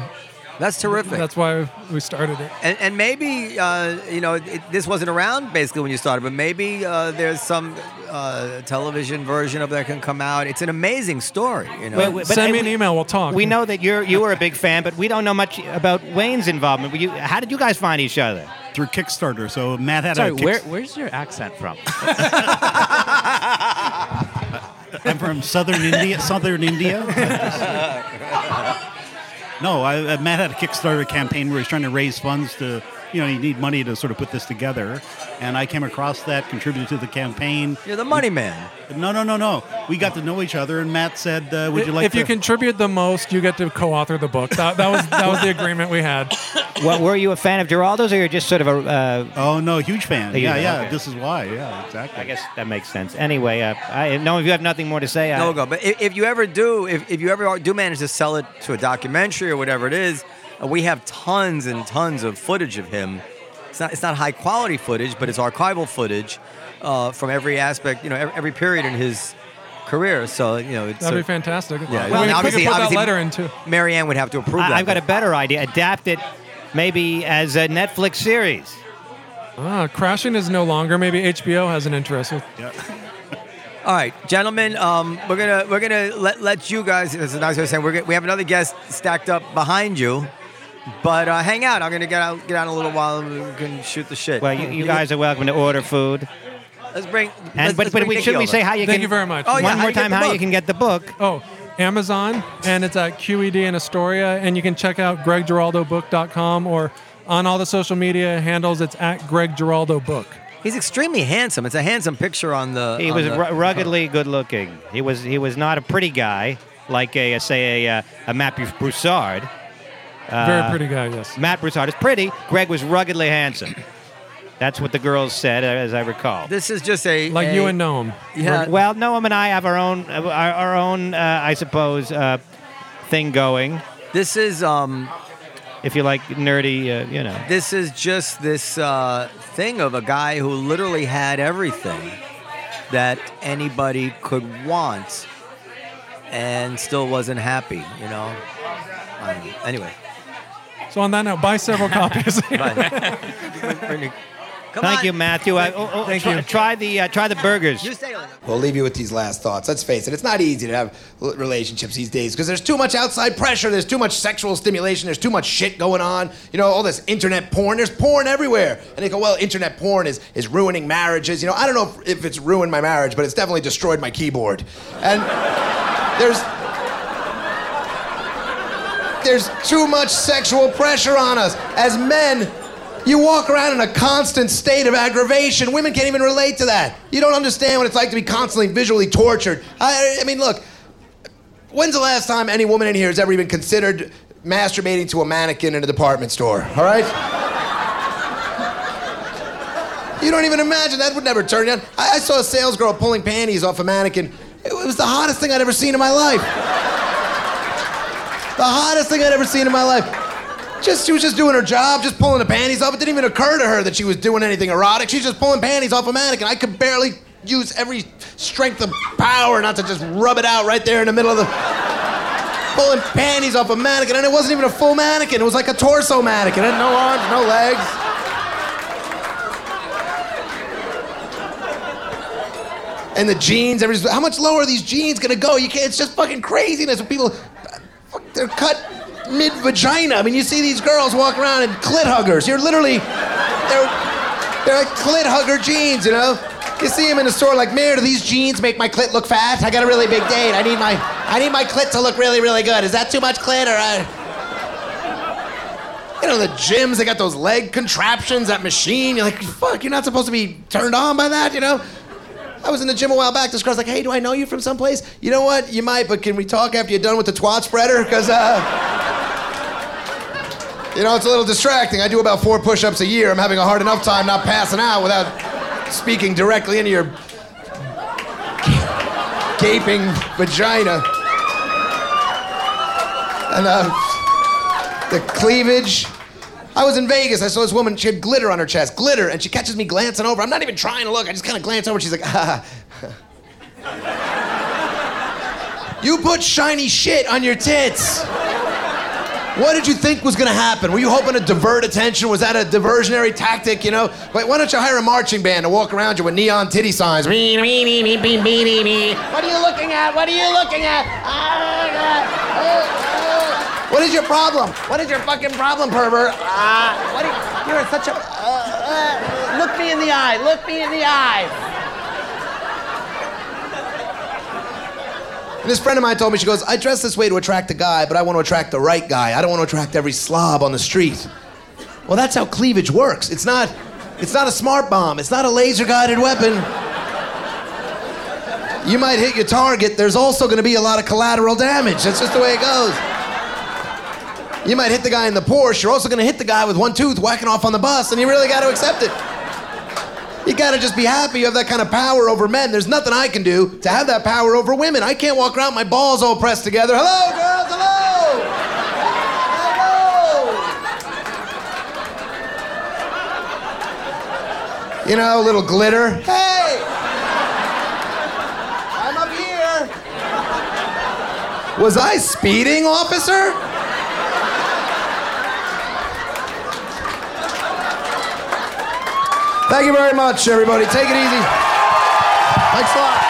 That's terrific. that's why we started it. and, and maybe uh, you know it, this wasn't around basically when you started, but maybe uh, there's some uh, television version of that can come out. It's an amazing story. You know. Wait, wait, but Send me I- an email. We'll talk. We know that you're you were a big fan, but we don't know much about Wayne's involvement. You, how did you guys find each other? through Kickstarter. So Matt had Sorry, a where, where's your accent from? I'm from southern India. Southern India. no, I, uh, Matt had a Kickstarter campaign where he's trying to raise funds to, you know, you need money to sort of put this together. And I came across that, contributed to the campaign. You're the money man. No, no, no, no. We got to know each other, and Matt said, uh, "Would you like if to?" you contribute the most, you get to co-author the book. That, that was that was the agreement we had. What, were you a fan of Giraldo's, or you're just sort of a? Uh, oh no, huge fan. Huge yeah, fan, yeah. okay. This is why. Yeah, exactly. I guess that makes sense. Anyway, uh, I no, if you have nothing more to say, I, No go. But if, if you ever do, if, if you ever do manage to sell it to a documentary or whatever it is, we have tons and tons of footage of him. It's not it's not high quality footage, but it's archival footage uh, from every aspect, you know, every, every period in his career. So you know, it's That'd be fantastic. Yeah, we, well, we could obviously- put that letter in too. Marianne would have to approve that. I, I've got a better idea. Adapt it, maybe as a Netflix series. Ah, crashing is no longer. Maybe HBO has an interest. With, All right, gentlemen, um, we're gonna we're gonna let, let you guys. As a nice way of saying, we're gonna, we have another guest stacked up behind you, but uh, hang out. I'm gonna get out get out in a little while and we can shoot the shit. Well, you, you guys are welcome to order food. let's bring. And let's, but let's but bring we Nikki should we over. say how you Thank can? you very much. Oh, yeah, One how more you get time, the how you can get the book. Oh, Amazon, and it's at QED in Astoria, and you can check out greggiraldobook.com or on all the social media handles. It's at Greg Giraldo Book. He's extremely handsome. It's a handsome picture on the. He on was the- ru- ruggedly good looking. He was he was not a pretty guy like a, a say a, uh, a Matt Broussard. Very pretty guy, yes. Matt Broussard is pretty. Greg was ruggedly handsome. That's what the girls said, uh, as I recall. This is just a Like a- you and Noam. Yeah. Well, Noam and I have our own uh, our, our own, uh, I suppose, uh, thing going. This is um. If you like nerdy, uh, you know. This is just this uh, thing of a guy who literally had everything that anybody could want, and still wasn't happy. You know. Um, anyway. So on that note, buy several copies. Come Thank on. you, Matthew. Uh, oh, oh, Thank try, you. Try the uh, try the burgers. You stay on. We'll leave you with these last thoughts. Let's face it, it's not easy to have relationships these days because there's too much outside pressure, there's too much sexual stimulation, there's too much shit going on. You know, all this internet porn, there's porn everywhere. And they go, well, internet porn is, is ruining marriages. You know, I don't know if, if it's ruined my marriage, but it's definitely destroyed my keyboard. And there's. There's too much sexual pressure on us. As men, you walk around in a constant state of aggravation. Women can't even relate to that. You don't understand what it's like to be constantly visually tortured. I, I mean, look, when's the last time any woman in here has ever even considered masturbating to a mannequin in a department store? All right? You don't even imagine that would never turn you. I, I saw a sales girl pulling panties off a mannequin. It was the hottest thing I'd ever seen in my life. The hottest thing I'd ever seen in my life. Just she was just doing her job, just pulling the panties off. It didn't even occur to her that she was doing anything erotic. She's just pulling panties off a mannequin. I could barely use every strength of power not to just rub it out right there in the middle of the pulling panties off a mannequin, and it wasn't even a full mannequin. It was like a torso mannequin. It had no arms, no legs. And the jeans, how much lower are these jeans gonna go? You can't, it's just fucking craziness people, they're cut mid vagina. I mean, you see these girls walk around in clit huggers. You're literally, they're, they're like clit hugger jeans, you know? You see them in the store like, Mayor, do these jeans make my clit look fat? I got a really big date. I need my, I need my clit to look really, really good. Is that too much clit or? I... You know, the gyms, they got those leg contraptions, that machine. You're like, fuck, you're not supposed to be turned on by that, you know? I was in the gym a while back. This girl's like, "Hey, do I know you from someplace?" You know what? You might, but can we talk after you're done with the twat spreader? Because uh, you know it's a little distracting. I do about four push-ups a year. I'm having a hard enough time not passing out without speaking directly into your gaping vagina. And uh, the cleavage. I was in Vegas. I saw this woman. She had glitter on her chest, glitter, and she catches me glancing over. I'm not even trying to look. I just kind of glance over. She's like, ah. you put shiny shit on your tits. What did you think was to happen? Were you hoping to divert attention? Was that a diversionary tactic? You know, Wait, why don't you hire a marching band to walk around you with neon titty signs? What are you looking at? What are you looking at? Ah, ah, ah. What is your problem? What is your fucking problem, pervert? Ah, what are you, you're such a. Uh, uh, look me in the eye. Look me in the eye. And this friend of mine told me, she goes, I dress this way to attract a guy, but I want to attract the right guy. I don't want to attract every slob on the street. Well, that's how cleavage works. It's not, it's not a smart bomb. It's not a laser guided weapon. You might hit your target. There's also going to be a lot of collateral damage. That's just the way it goes. You might hit the guy in the Porsche. You're also to hit the guy with one tooth whacking off on the bus, and you really got to accept it. You got to just be happy you have that kind of power over men. There's nothing I can do to have that power over women. I can't walk around my balls all pressed together. Hello, girls. Hello. Hello. You know, a little glitter. Hey. I'm up here. Was I speeding, officer? Thank you very much, everybody. Take it easy. Thanks a lot.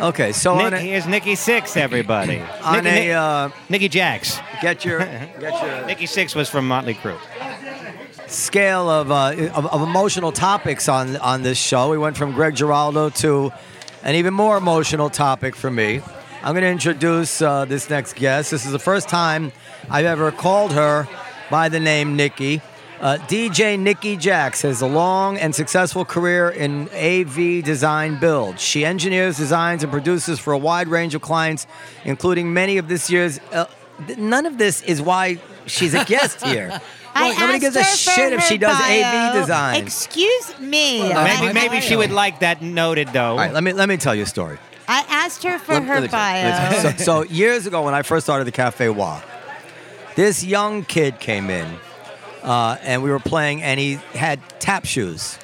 Okay, so on Nick, a, here's Nikki Sixx, everybody. on Nick- a Nick- uh, Nikki Jax. get your get your Nikki Sixx was from Motley Crue. scale of, uh, of of emotional topics on on this show. We went from Greg Giraldo to an even more emotional topic for me. I'm going to introduce uh, this next guest. This is the first time I've ever called her by the name Nikki. Uh, DJ Nikki Jax has a long and successful career in AV design build. She engineers, designs, and produces for a wide range of clients, including many of this year's. Uh, none of this is why she's a guest here. I nobody asked gives a her for shit if she does bio. AV design. Excuse me. Maybe maybe she would like that noted though. All right, let me let me tell you a story. I asked her for Let- her let me tell you- bio. So, so years ago, when I first started the Cafe Wha, this young kid came in, uh, and we were playing, and he had tap shoes,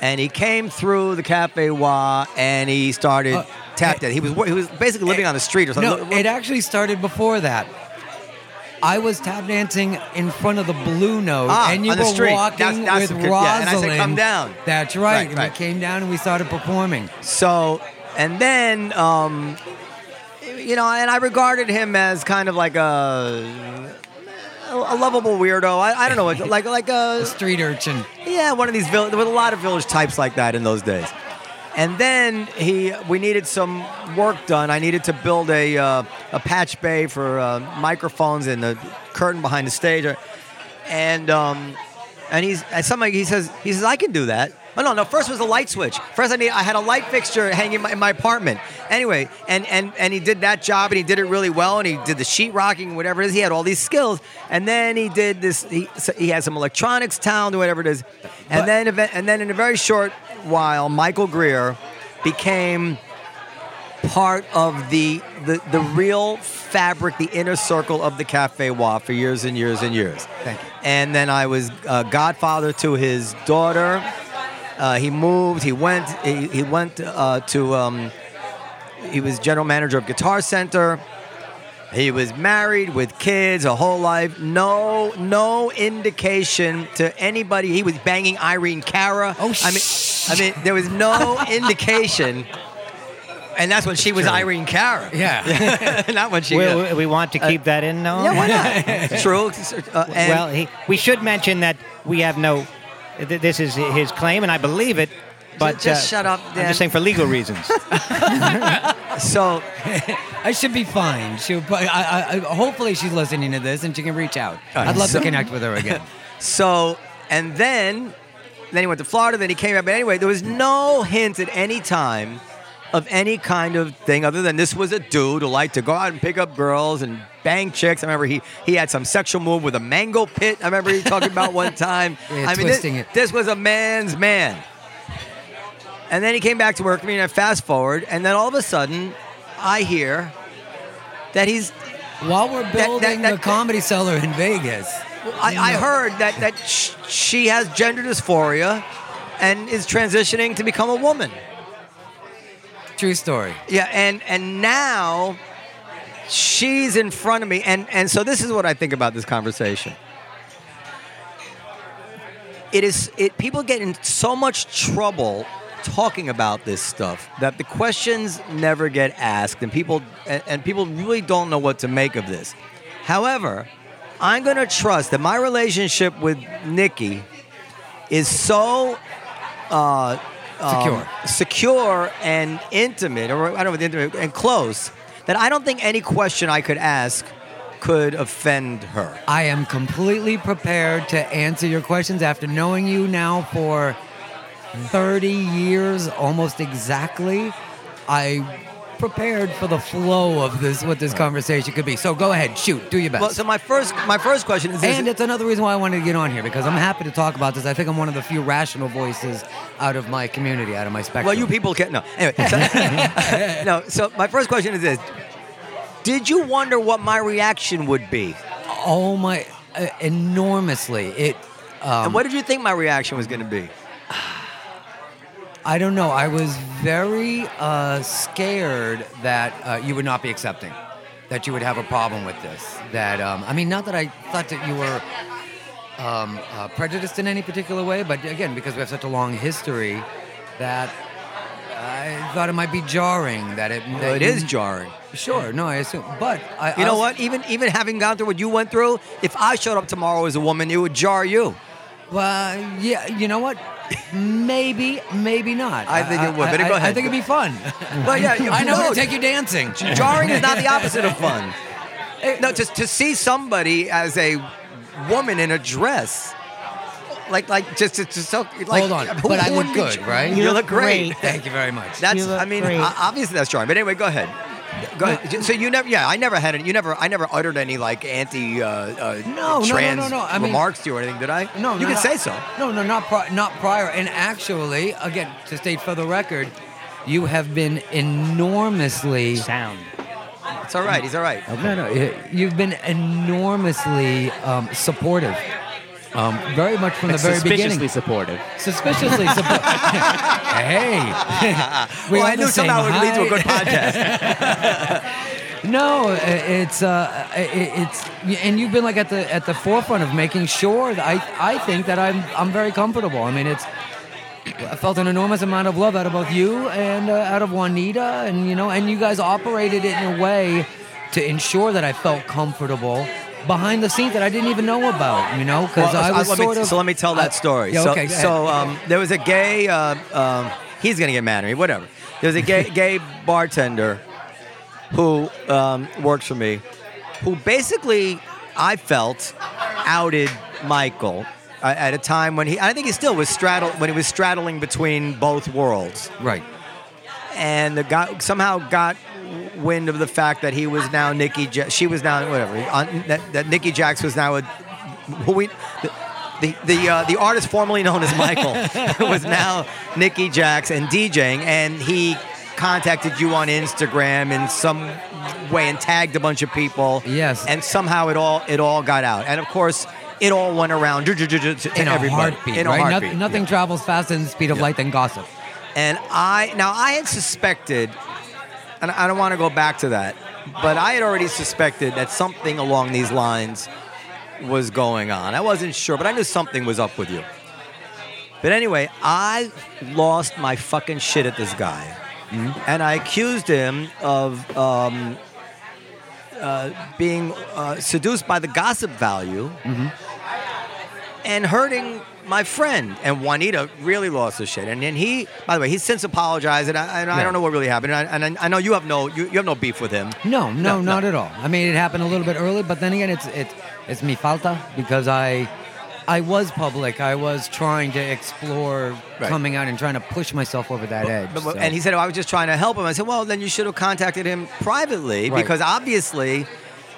and he came through the Cafe Wha, and he started Uh, tap dancing. He was he was basically living on the street or something. No, it actually started before that. I was tap dancing in front of the Blue Note, Ah, and you were street. walking That's- that's with the- yeah, and I said, Rosalind. "Come down." That's right. Right, and right. we came down and we started performing. So, and then, um, you know, and I regarded him as kind of like a a lovable weirdo. I, I don't know, like like a A street urchin. Yeah, one of these vill- there were a lot of village types like that in those days. And then he, we needed some work done. I needed to build a uh, a patch bay for uh, microphones and the curtain behind the stage. And um, and he's and somebody he says he says I can do that. Oh no no! First was a light switch. First I need I had a light fixture hanging in my, in my apartment. Anyway, and and and he did that job and he did it really well and he did the sheet rocking whatever it is. He had all these skills. And then he did this. He so he had some electronics talent or whatever it is. And But- then and then in a very short while, Michael Greer became part of the, the the real fabric, the inner circle of the Cafe Wha for years and years and years. Thank you. And then I was uh, godfather to his daughter. Uh, he moved. He went. He, he went uh, to. Um, he was general manager of Guitar Center. He was married with kids, a whole life. No, no indication to anybody. He was banging Irene Cara. Oh, I mean, I mean, there was no indication. And that's when she was Irene Cara. Yeah. not when she. We, uh, we- we want to keep that in, no? yeah, why not? True. Uh, and- well, he, we should mention that we have no. th- This is his claim, and I believe it. But just uh, shut up, I'm just saying for legal reasons. So I should be fine. She, I, I, hopefully, she's listening to this and she can reach out. Right, I'd love so- to connect with her again. So, and then, then he went to Florida. Then he came back. But anyway, there was no hint at any time of any kind of thing other than this was a dude who liked to go out and pick up girls and bang chicks. I remember he he had some sexual move with a mango pit. I remember he talking about one time. Yeah, I mean, this, it. this was a man's man. And then he came back to work for me, and I fast forward, and then all of a sudden, I hear that he's While we're that- building that- the comedy cellar in Vegas, I, I heard that that sh- she has gender dysphoria and is transitioning to become a woman. true story. Yeah, and and now she's in front of me, and and so this is what I think about this conversation. It is it people get in so much trouble talking about this stuff that the questions never get asked, and people and, and people really don't know what to make of this. However, I'm going to trust that my relationship with Nikki is so uh, um, Secure. secure and intimate, or I don't know, intimate and close, that I don't think any question I could ask could offend her. I am completely prepared to answer your questions after knowing you now for 30 years, almost exactly. I prepared for the flow of this, what this conversation could be. So go ahead, shoot, do your best. Well, so my first my first question is, and it's another reason why I wanted to get on here because I'm happy to talk about this. I think I'm one of the few rational voices out of my community, out of my spectrum. well, you people can't. no. Anyway, so, no. So my first question is this: Did you wonder what my reaction would be? oh my, uh, enormously. It. Um, and what did you think my reaction was going to be? I don't know. I was very uh, scared that uh, you would not be accepting, that you would have a problem with this. That um, I mean, not that I thought that you were um, uh, prejudiced in any particular way, but again, because we have such a long history, that I thought it might be jarring. That it. Well, that it you- is jarring. Sure. No, I assume. But I. You know what? Even even having gone through what you went through, if I showed up tomorrow as a woman, it would jar you. Well, yeah. You know what? Maybe, maybe not. I think it would, but I, go I- I think it'd be fun. Well, yeah, you- I know no. how to take you dancing. Jarring is not the opposite of fun. Eh, no, just to see somebody as a woman in a dress. Like, like, just, just, just so, like, Hold on, who- but I look good, j- right? You, You look look great. great. Thank you very much. That's, You look I mean, great. obviously that's jarring. But anyway, go ahead. Go ahead. So you never, yeah, I never had it. You never, I never uttered any like anti, uh, uh, No, no, no, trans no, no. I mean- remarks to you or anything, did I? No, you no, can no. say so. No, no, not pri- not prior. And actually, again, to state for the record, you have been enormously Sound. It's all right. He's all right. No, no, you've been enormously um, supportive. Um, very much from the very beginning. Suspiciously supportive. Suspiciously supportive. hey, we well, I knew somehow it would lead to a good podcast. No, it's uh, it's and you've been like at the at the forefront of making sure that I I think that I'm I'm very comfortable. I mean, it's I felt an enormous amount of love out of both you and uh, out of Juanita, and you know, and you guys operated it in a way to ensure that I felt comfortable behind the scenes that I didn't even know about. You know, because Well, I so was let me- sort of so let me tell that I- story. Yeah, so, okay, go so um, there was a gay. Uh, um, he's gonna get mad at me. Whatever. There was a gay gay bartender who um, worked for me, who basically I felt outed Michael uh, at a time when he. I think he still was straddle when he was straddling between both worlds right. and the guy somehow got wind of the fact that he was now Nikki. Ja- she was now whatever. On, that, that Nikki Jax was now a who we. The, the the, uh, the artist formerly known as Michael was now Nikki Jax and DJing, and he contacted you on Instagram in some way and tagged a bunch of people. Yes. and somehow it all it all got out, and of course it all went around to In a everybody heartbeat, in a right? No- heartbeat. nothing travels faster than the speed of light than gossip. And I now I had suspected, and I don't want to go back to that, but I had already suspected that something along these lines was going on. I wasn't sure, but I knew something was up with you. But anyway, I lost my fucking shit at this guy, and I accused him of um, uh, being uh, seduced by the gossip value and hurting my friend. And Juanita really lost his shit. And then he, by the way, he's since apologized, and I, and I don't know what really happened. And I, and I know you have no you, you have no beef with him. No, no, No, no. not at all. I mean, it happened a little bit early, but then again, it's it's it's mi falta because I I was public. I was trying to explore Right. coming out and trying to push myself over that edge. But- but- so. And he said, oh, I was just trying to help him. I said, well, then you should have contacted him privately Right. because obviously,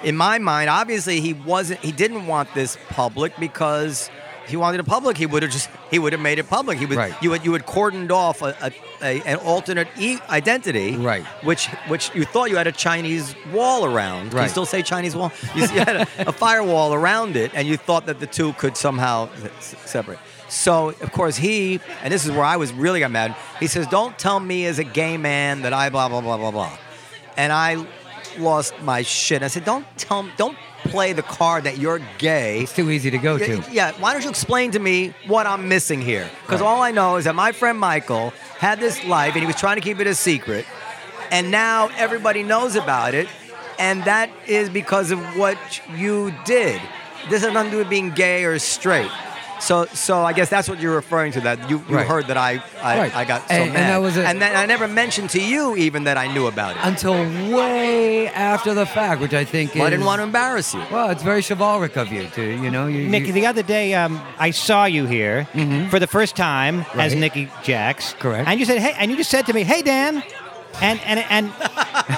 in my mind, obviously he wasn't, he didn't want this public because he wanted it public, he would have just, he would have made it public. He would, Right. you had, you had cordoned off a, a, a an alternate e- identity, Right. Which, which you thought you had a Chinese wall around. Can you still say Chinese wall? You, you had a, a firewall around it, and you thought that the two could somehow s- separate. So, of course, he, and this is where I was really got mad, he says, Don't tell me as a gay man that I blah, blah, blah, blah, blah. And I lost my shit. I said, Don't tell me, don't play the card that you're gay. it's too easy to go to. yeah, why don't you explain to me what I'm missing here? Because Right. all I know is that my friend Michael had this life and he was trying to keep it a secret. And now everybody knows about it. And that is because of what you did. This has nothing to do with being gay or straight. So, so I guess that's what you're referring to. That you, you Right. heard that I, I, Right. I got so And- and that was a- and then I never mentioned to you even that I knew about it. Until way after the fact, which I think is. I didn't want to embarrass you. Well, it's very chivalric of you to, you know. You, Nikki, you, the other day um, I saw you here for the first time as Mm-hmm. Right. Nikki Jax. Correct. And you said, "Hey," and you just said to me, "Hey, Dan," and and and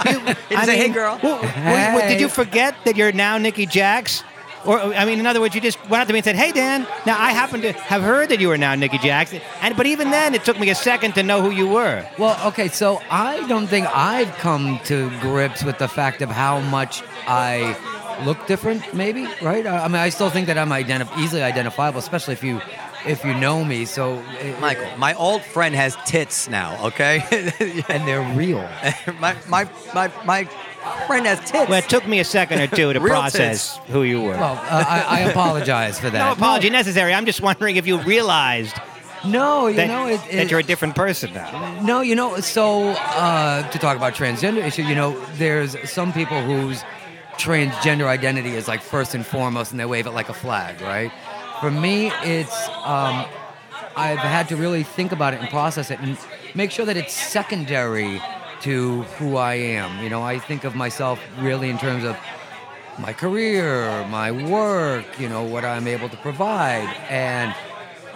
you, didn't say, "Hey, girl." well, well, well, did you forget that you're now Nikki Jax? Or I mean, in other words, you just went up to me and said, "Hey, Dan." Now I happen to have heard that you were now Nikki Jackson, and but even then, it took me a second to know who you were. Well, okay, so I don't think I've come to grips with the fact of how much I look different. Maybe right? I I mean, I still think that I'm identif- easily identifiable, especially if you if you know me. So, uh, Michael, my old friend has tits now, okay? and they're real. my, my, my, my friend has tits. Well, it took me a second or two to Real process who you were. Well, uh, I, I apologize for that. no apology necessary. I'm just wondering if you realized No, you that, know it, that it- you're a different person now. No, you know, so uh, to talk about transgender issue, you know, there's some people whose transgender identity is like first and foremost, and they wave it like a flag, right? For me, it's um, I've had to really think about it and process it and make sure that it's secondary to who I am. You know, I think of myself really in terms of my career, my work, you know, what I'm able to provide, and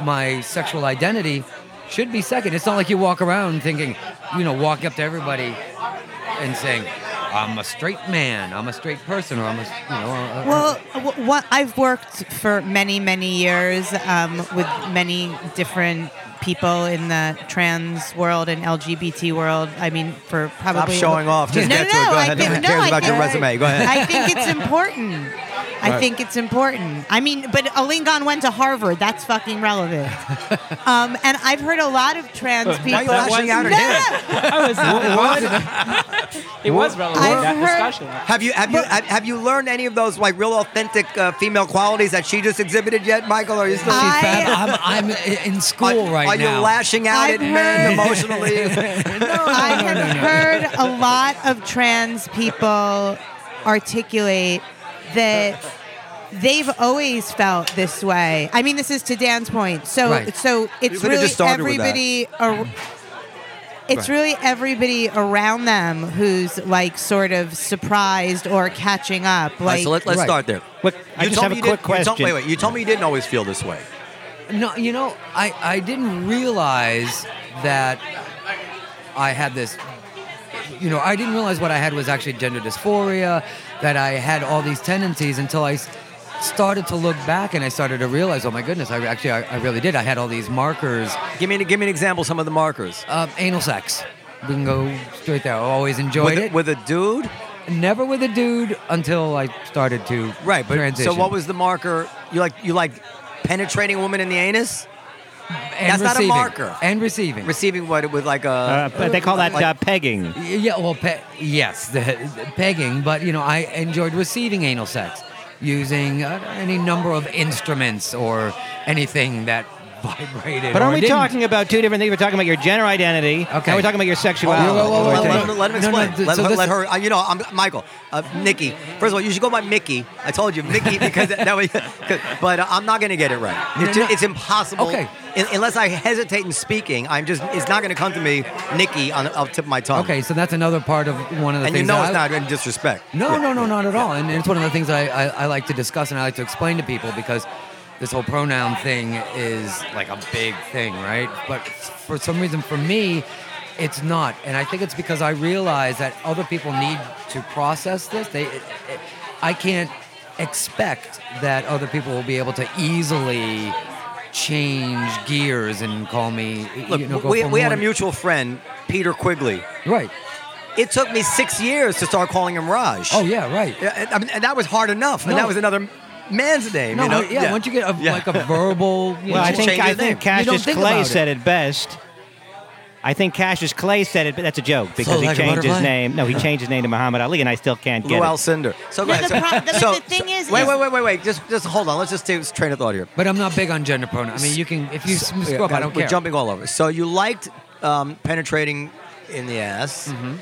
my sexual identity should be second. It's not like you walk around thinking, you know, walking up to everybody and saying, I'm a straight man, I'm a straight person, or I'm a, you know. a- Well, what I've worked for many, many years um, with many different people in the trans world and LGBT world. I mean, for probably Stop probably showing off. Just no, get no, to it. Go I ahead. think- Nobody no, cares I about your think- resume. Go ahead. I think it's important. I think it's important. I mean, but Alingon went to Harvard. That's fucking relevant. Um, and I've heard a lot of trans people. Why are you lashing out at No, him? no, I was, it was relevant I've that heard- discussion. Have you have you have, have you learned any of those like real authentic uh, female qualities that she just exhibited yet, Michael? Or are you still? I, I'm, I'm in school are, right are now. you lashing out I've at men heard- emotionally? I have heard a lot of trans people articulate that they've always felt this way. I mean, this is to Dan's point. So, Right. so it's really just started with that. everybody. Ar- it's really everybody around them who's like sort of surprised or catching up. All right, Like, so let, let's Right. start there. Look, I just have a quick didn't- you told- question. wait, wait. You told me you didn't always feel this way. No, you know, I, I didn't realize that I had this. You know, I didn't realize what I had was actually gender dysphoria, that I had all these tendencies until I started to look back and I started to realize, oh my goodness, I actually, I, I really did. I had all these markers. Give me give me an example. Some of the markers. Um, anal sex. We can go straight there. I always enjoyed With, a- it. with a dude, Never with a dude until I started to right? But transition. so what was the marker? You like you like penetrating a woman in the anus? and that's not a receiving. marker. And receiving. Receiving what with like a Uh, they call that like- uh, pegging. Yeah, well, pe- yes, the, the pegging, but you know, I enjoyed receiving anal sex using uh, any number of instruments or anything that vibrated. But aren't we didn't. talking about two different things? We're talking about your gender identity. Okay. And we're talking about your sexuality. Whoa, whoa, whoa, whoa, Let, him, let him No, no, explain. let, so her, let her. Uh, you know, I'm Michael, uh, Nikki. First of all, you should go by Mickey. I told you, Mickey, because that way. But uh, I'm not going to get it right. It's, No, no. it's impossible. Okay. Un- unless I hesitate in speaking, I'm just. It's not going to come to me, Nikki, on the tip of my tongue. Okay, so that's another part of one of the things. And you know it's I- not in disrespect. No, Yeah. no, no, not at all. And it's one of the things I, I, I like to discuss and I like to explain to people because this whole pronoun thing is like a big thing, right? But for some reason, for me, it's not. And I think it's because I realize that other people need to process this. They, it, it, I can't expect that other people will be able to easily change gears and call me. Look, you know, we, we had a mutual friend, Peter Quigley. Right. It took me six years to start calling him Raj. Oh yeah, right. I mean, and that was hard enough. And that was another man's name. No, you know? yeah, Once you get a, Yeah. like a verbal, you Well, I know, think change I think Cassius think Clay said it best. I think Cassius Clay said it, but that's a joke because he like a changed his name. No, he changed his name to Muhammad Ali, and I still can't get Lou it. Alcindor. So go No, ahead. the So- pro- the- so- the thing so- is- wait, wait, wait, wait, wait. Just, just hold on. Let's just take this train of thought here. But I'm not big on gender pronouns. I mean, you can if you s- Yeah, screw up, I don't care. we're jumping all over. So you liked um, penetrating in the ass. Mm-hmm.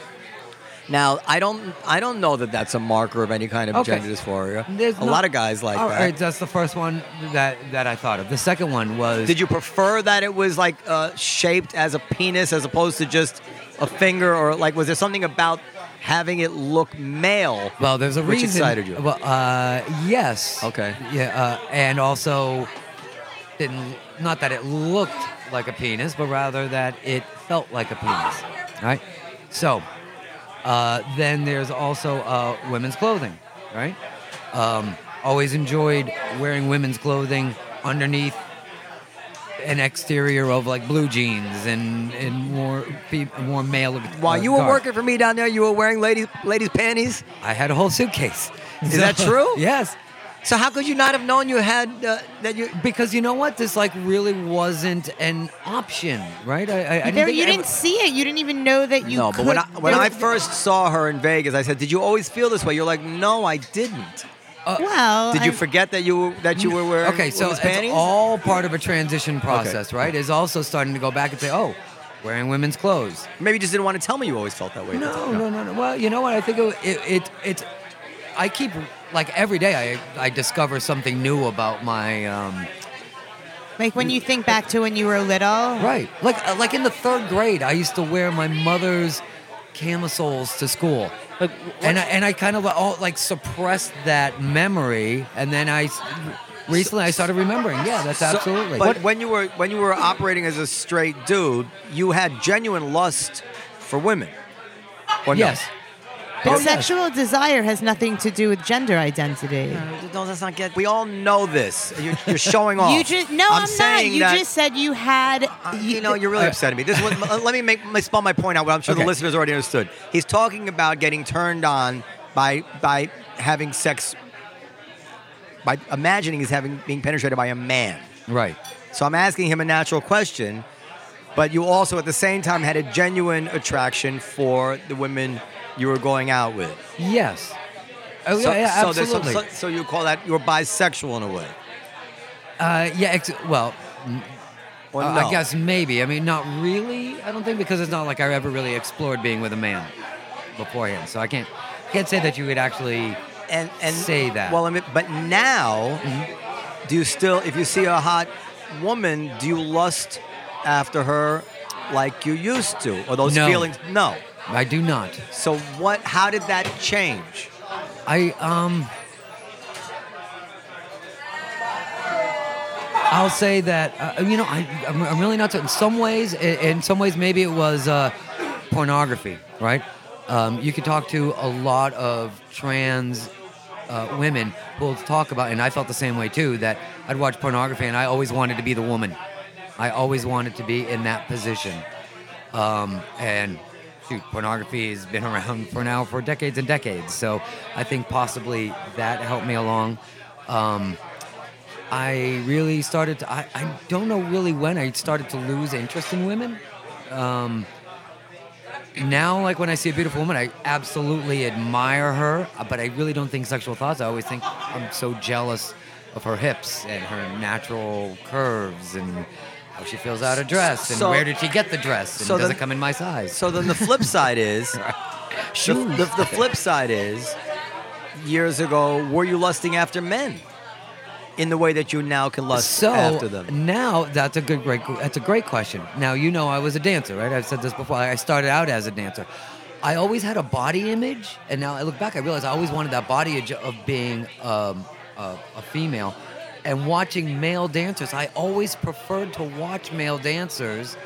Now I don't, I don't know that that's a marker of any kind of Okay. gender dysphoria. There's a not- lot of guys like All that. right, that's the first one that that I thought of. The second one was Did you prefer that it was like uh, shaped as a penis as opposed to just a finger, or like was there something about having it look male? Well, there's a which reason. excited you. Well, uh, yes. Okay. Yeah, uh, and also didn't not that it looked like a penis, but rather that it felt like a penis. Right. So uh, then there's also uh, women's clothing. Right. Um, always enjoyed wearing women's clothing underneath an exterior of like blue jeans and and more more male. While uh, you were garb. working for me down there, you were wearing ladies ladies panties. I had a whole suitcase. Is that true? Yes. So how could you not have known you had uh, that you? Because you know what, this like really wasn't an option, right? I, I, I There, didn't you didn't see it. You didn't even know that you no, could. but when I when I first saw her in Vegas, I said, "Did you always feel this way?" You're like, "No, I didn't." well, Did you I- forget that you that you were wearing Okay, so it's panties? all part of a transition process, right? Is also starting to go back and say, oh, wearing women's clothes. Maybe you just didn't want to tell me you always felt that way. No, no, no, no. Well, you know what? I think it, it, it it's. I keep like every day I I discover something new about my um, like when you think back to when you were little. Right. Like uh, like in the third grade, I used to wear my mother's camisoles to school. Like, and I, and I kind of all, like suppressed that memory, and then I recently I started remembering. Yeah, that's So- absolutely. But when you were when you were operating as a straight dude, you had genuine lust for women. Or no? Yes. But Oh, yes. sexual desire has nothing to do with gender identity. No, let's not get. We all know this. You're, you're showing off. You just no, I'm, not. saying You just said you had. Uh, you know, you're really upsetting me. This was, let me make let me spell my point out. What I'm sure Okay. the listeners already understood. He's talking about getting turned on by by having sex, by imagining he's having being penetrated by a man. Right. So I'm asking him a natural question, but you also at the same time had a genuine attraction for the women you were going out with. Yes. Oh so, yeah, yeah so there's some- absolutely. so, so you call that you're bisexual in a way. uh, yeah. Ex- well, Or uh, no? I guess maybe. I mean, not really. I don't think because it's not like I ever really explored being with a man beforehand. So I can't can't say that you would actually and and say that. Well, I mean, but now, do you still, if you see a hot woman, do you lust after her like you used to, or those No. feelings? No. I do not. So what? How did that change? I um I'll say that uh, you know I I'm, I'm really not. In some ways, in, in some ways, maybe it was uh, pornography, right? Um, you could talk to a lot of trans uh, women who will talk about, and I felt the same way too. That I'd watch pornography, and I always wanted to be the woman. I always wanted to be in that position. Um, and shoot, pornography has been around for now for decades and decades. So I think possibly that helped me along. Um, I really started to, I, I don't know really when I started to lose interest in women. Um, now, like when I see a beautiful woman, I absolutely admire her, but I really don't think sexual thoughts. I always think I'm so jealous of her hips and her natural curves and how she feels out a dress and So- where did she get the dress and so does then- it come in my size? So then the flip side is, the, Shoes. the, the flip side is, years ago, were you lusting after men in the way that you now can lust so after them? now that's a good great that's a great question now you know i was a dancer right i've said this before i started out as a dancer i always had a body image and now i look back i realize i always wanted that body image of being um, a, a female and watching male dancers i always preferred to watch male dancers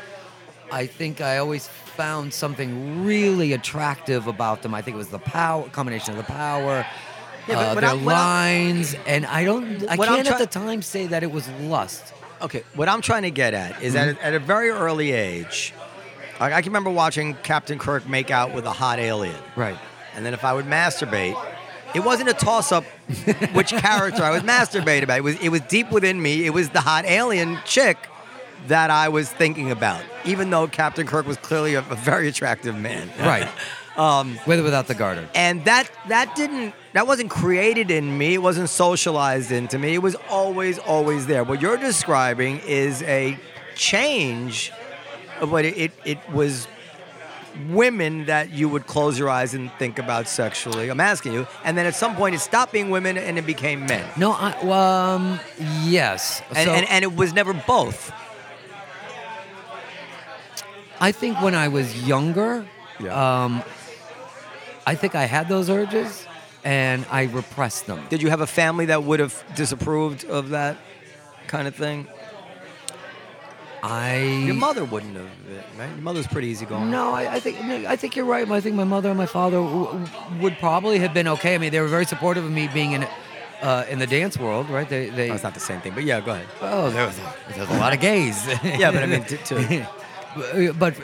i think i always found something really attractive about them i think it was the power combination of the power Yeah, uh, their I- when I- lines, and I don't, I can't at the time say that it was lust. Okay, what I'm trying to get at is that at a very early age, like I can remember watching Captain Kirk make out with a hot alien. Right. And then if I would masturbate, it wasn't a toss up which character I was masturbate about. It was it was deep within me. It was the hot alien chick that I was thinking about, even though Captain Kirk was clearly a, a very attractive man. Right. um, With or without the garter. and that that didn't that wasn't created in me. It wasn't socialized into me. It was always always there. What you're describing is a change of what it, it, it was women that you would close your eyes and think about sexually. I'm asking you. And then at some point it stopped being women and it became men. No, I, um, yes. And, So- and, and it was never both. I think when I was younger, Yeah. um, I think I had those urges, and I repressed them. Did you have a family that would have disapproved of that kind of thing? I Your mother wouldn't have, right? Your mother's pretty easygoing. No, I, I think no, I think you're right. I think my mother and my father w- would probably have been okay. I mean, they were very supportive of me being in uh, in the dance world, right? They, they No, it's not the same thing, but yeah, go ahead. Oh, there was a, there was a lot of gays. Yeah, but I mean, to- to- but, but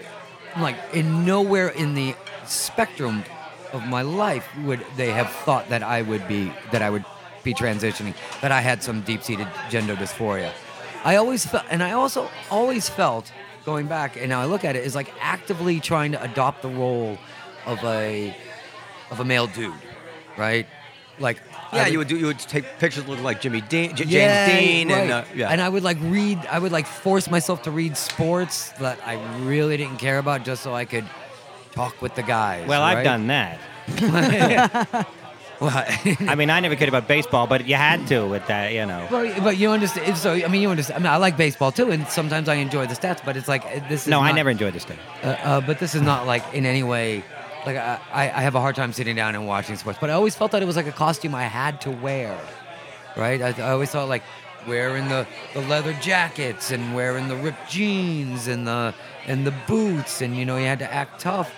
like in nowhere in the spectrum of my life would they have thought that I would be that I would be transitioning, that I had some deep-seated gender dysphoria. I always felt, and I also always felt, going back, and now I look at it, is like actively trying to adopt the role of a of a male dude, right? Like Yeah, I you would do. You would take pictures looking like Jimmy Dean, J- James yeah, Dean, and uh, yeah. And I would like read. I would like force myself to read sports that I really didn't care about, just so I could talk with the guys. Well, I've done that. Well, I mean, I never cared about baseball, but you had to with that, you know. But, but you understand. So I mean, you understand. I mean, I like baseball too, and sometimes I enjoy the stats. But it's like uh, this. Is No, I never enjoyed this stuff. Uh, uh, but this is not like in any way. Like I, I I have a hard time sitting down and watching sports. But I always felt that it was like a costume I had to wear. Right. I, I always thought like wearing the, the leather jackets and wearing the ripped jeans and the and the boots and you know you had to act tough.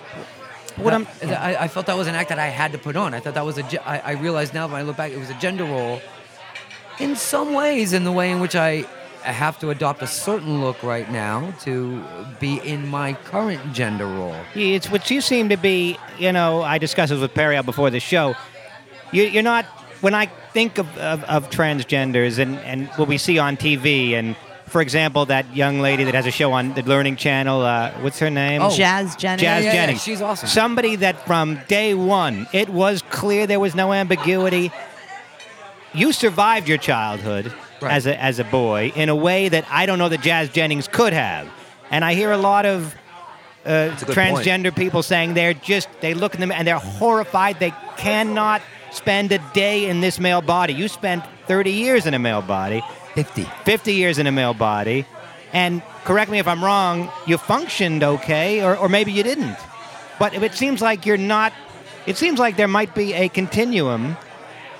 What I'm- I, I felt that was an act that I had to put on. I thought that was a. I, I realized now when I look back, it was a gender role. In some ways, in the way in which I have to adopt a certain look right now to be in my current gender role. Yeah, It's what you seem to be, you know, I discussed this with Perry out before the show. You, you're not, when I think of, of, of transgenders and, and what we see on TV, and for example, that young lady that has a show on the Learning Channel, uh, what's her name? Oh. Jazz Jennings. Jazz Yeah, yeah, Jennings. she's awesome. Somebody that from day one, it was clear there was no ambiguity. You survived your childhood Right. as, a, as a boy in a way that I don't know that Jazz Jennings could have. And I hear a lot of uh, good point. transgender people saying they're just, they look at them and they're horrified. They cannot spend a day in this male body. You spent 30 years in a male body. 50. 50 years in a male body. And correct me if I'm wrong, you functioned okay, or, or maybe you didn't. But it seems like you're not, it seems like there might be a continuum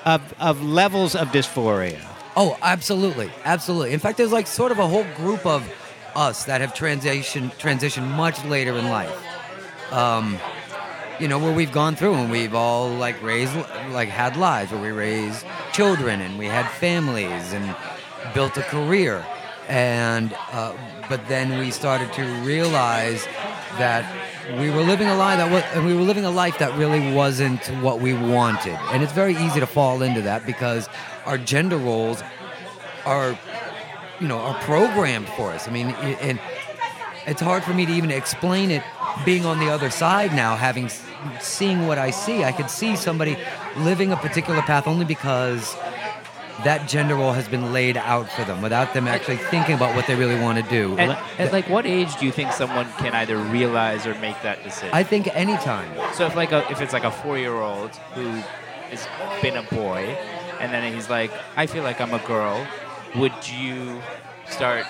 of, of levels of dysphoria. Oh, absolutely, absolutely. In fact, there's like sort of a whole group of us that have transitioned transitioned much later in life. Um, you know, where we've gone through and we've all like raised, like had lives where we raised children and we had families and built a career, and uh, but then we started to realize that we were living a life that was, we were living a life that really wasn't what we wanted, and it's very easy to fall into that because our gender roles are, you know, are programmed for us. I mean, and it's hard for me to even explain it being on the other side now having seeing what i see. I could see somebody living a particular path only because that gender role has been laid out for them without them actually thinking about what they really want to do. At, at like what age do you think someone can either realize or make that decision? I think anytime. So if like a, if it's like a four year old who has been a boy, and then he's like, I feel like I'm a girl, would you start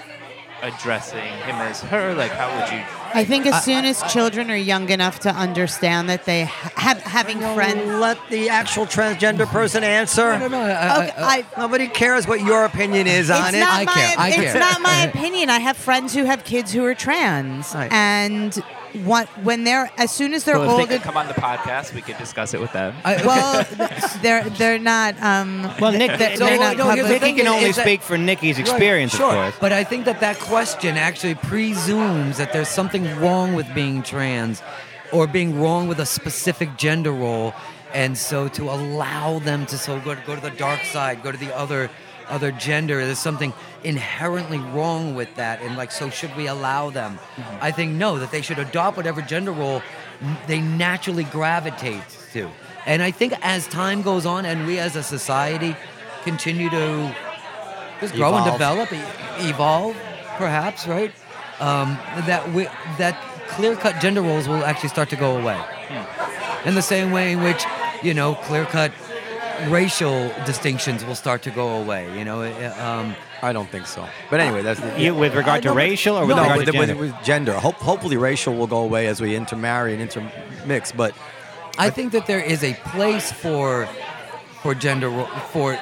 addressing him as her? Like, how would you? I think as soon as children are young enough to understand that they ha- have having friends. Let the actual transgender person answer. I don't know. I, Okay, I, Nobody cares what your opinion is on it's it. not I my, care, I care. it's not my opinion. I have friends who have kids who are trans, Right. and what when they're as soon as they're Well, if they older. could come on the podcast, we could discuss it with them. I- well, they're they're not. Um, Well, Nick, they're, so, they're well, not no, here's the public- Nikki can only is that- speak for Nikki's Right, experience, sure. of course. But I think that that question actually presumes that there's something wrong with being trans or being wrong with a specific gender role. And so to allow them to so go, go to the dark side, go to the other other gender, there's something inherently wrong with that. And like, so should we allow them? I think no, that they should adopt whatever gender role they naturally gravitate to. And I think as time goes on and we as a society continue to just grow and develop, evolve, perhaps, right? Um, that we, that clear-cut gender roles will actually start to go away. In the same way in which, you know, clear-cut racial distinctions will start to go away. You know, um, I don't think so. But anyway, that's the, You, with regard I to know, but- racial or with no, regard with, to gender? with gender. Hope, hopefully, racial will go away as we intermarry and intermix. But I think that there is a place for for gender for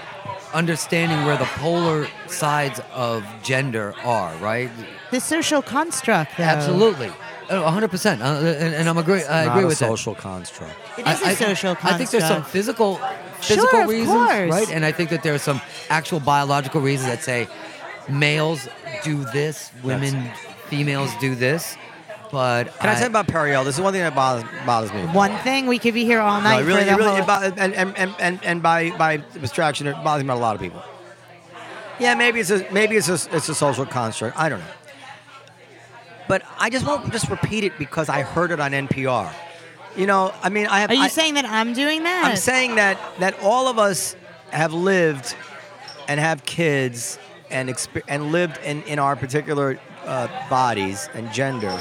understanding where the polar sides of gender are. Right? the social construct. Though. Absolutely. Uh, 100%. Uh, and, and I'm agree. I agree a with that. social construct. It is a I- I- social construct. I think there's some physical Sure, physical of reasons, course. right? And I think that there are some actual biological reasons that say males do this, women, females do this. But Can I, tell you about Periel? This is one thing that bothers, bothers me. One thing we could be here all night it really, for the really, whole. bo- and, and, and, and, and by by abstraction, it bothers me about a lot of people. Yeah, maybe it's a maybe it's a it's a social construct. I don't know. But I just won't just repeat it because I heard it on NPR. You know, I mean, I have. Are you I, saying that I'm doing that? I'm saying that that all of us have lived and have kids and exper- and lived in, in our particular uh, bodies and gender.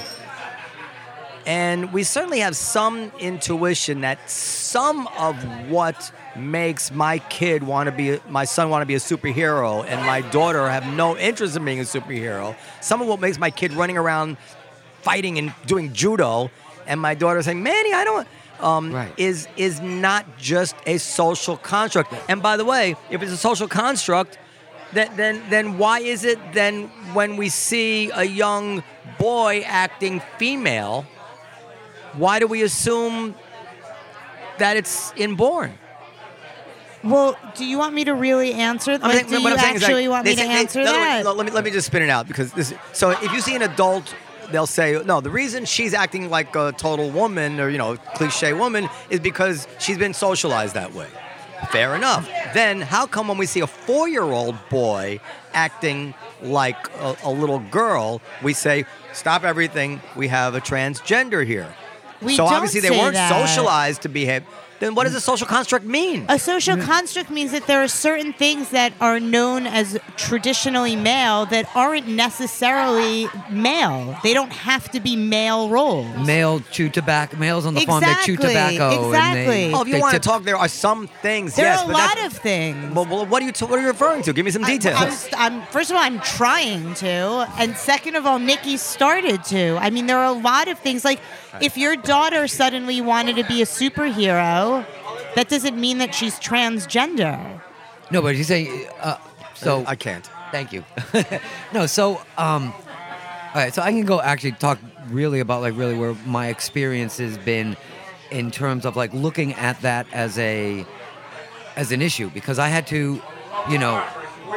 And we certainly have some intuition that some of what makes my kid want to be, my son want to be a superhero, and my daughter have no interest in being a superhero. Some of what makes my kid running around fighting and doing judo, and my daughter saying, "Manny, I don't." Um, Right. Is is not just a social construct. And by the way, if it's a social construct, then then then why is it then when we see a young boy acting female, why do we assume that it's inborn? well, do you want me to really answer? I Like, mean, do what you I'm saying is, like, actually want they me to say- they- answer in that? no, let me let me just spin it out because this. So if you see an adult, they'll say no. The reason she's acting like a total woman or you know cliche woman is because she's been socialized that way. Fair enough. Then how come when we see a four-year-old boy acting like a, a little girl, we say stop everything? We have a transgender here. We so obviously they weren't that. socialized to behave. Then what does a social construct mean? A social mm. construct means that there are certain things that are known as traditionally male that aren't necessarily male. They don't have to be male roles. male chew tobacco. Males on the farm they chew Exactly, tobacco. exactly. And they, Oh, if you they want to tip- talk, there are some things. There yes, are a but lot that's- of things. Well, well, what are you t- what are you referring to? Give me some details. I'm, st- I'm- first of all, I'm trying to, and second of all, Nikki started to. I mean, there are a lot of things. Like, if your daughter suddenly wanted to be a superhero, that doesn't mean that she's transgender. No, but you say uh, so. I can't. Thank you. no, so um, all right, so I can go actually talk really about like really where my experience has been in terms of like looking at that as a as an issue because I had to, you know,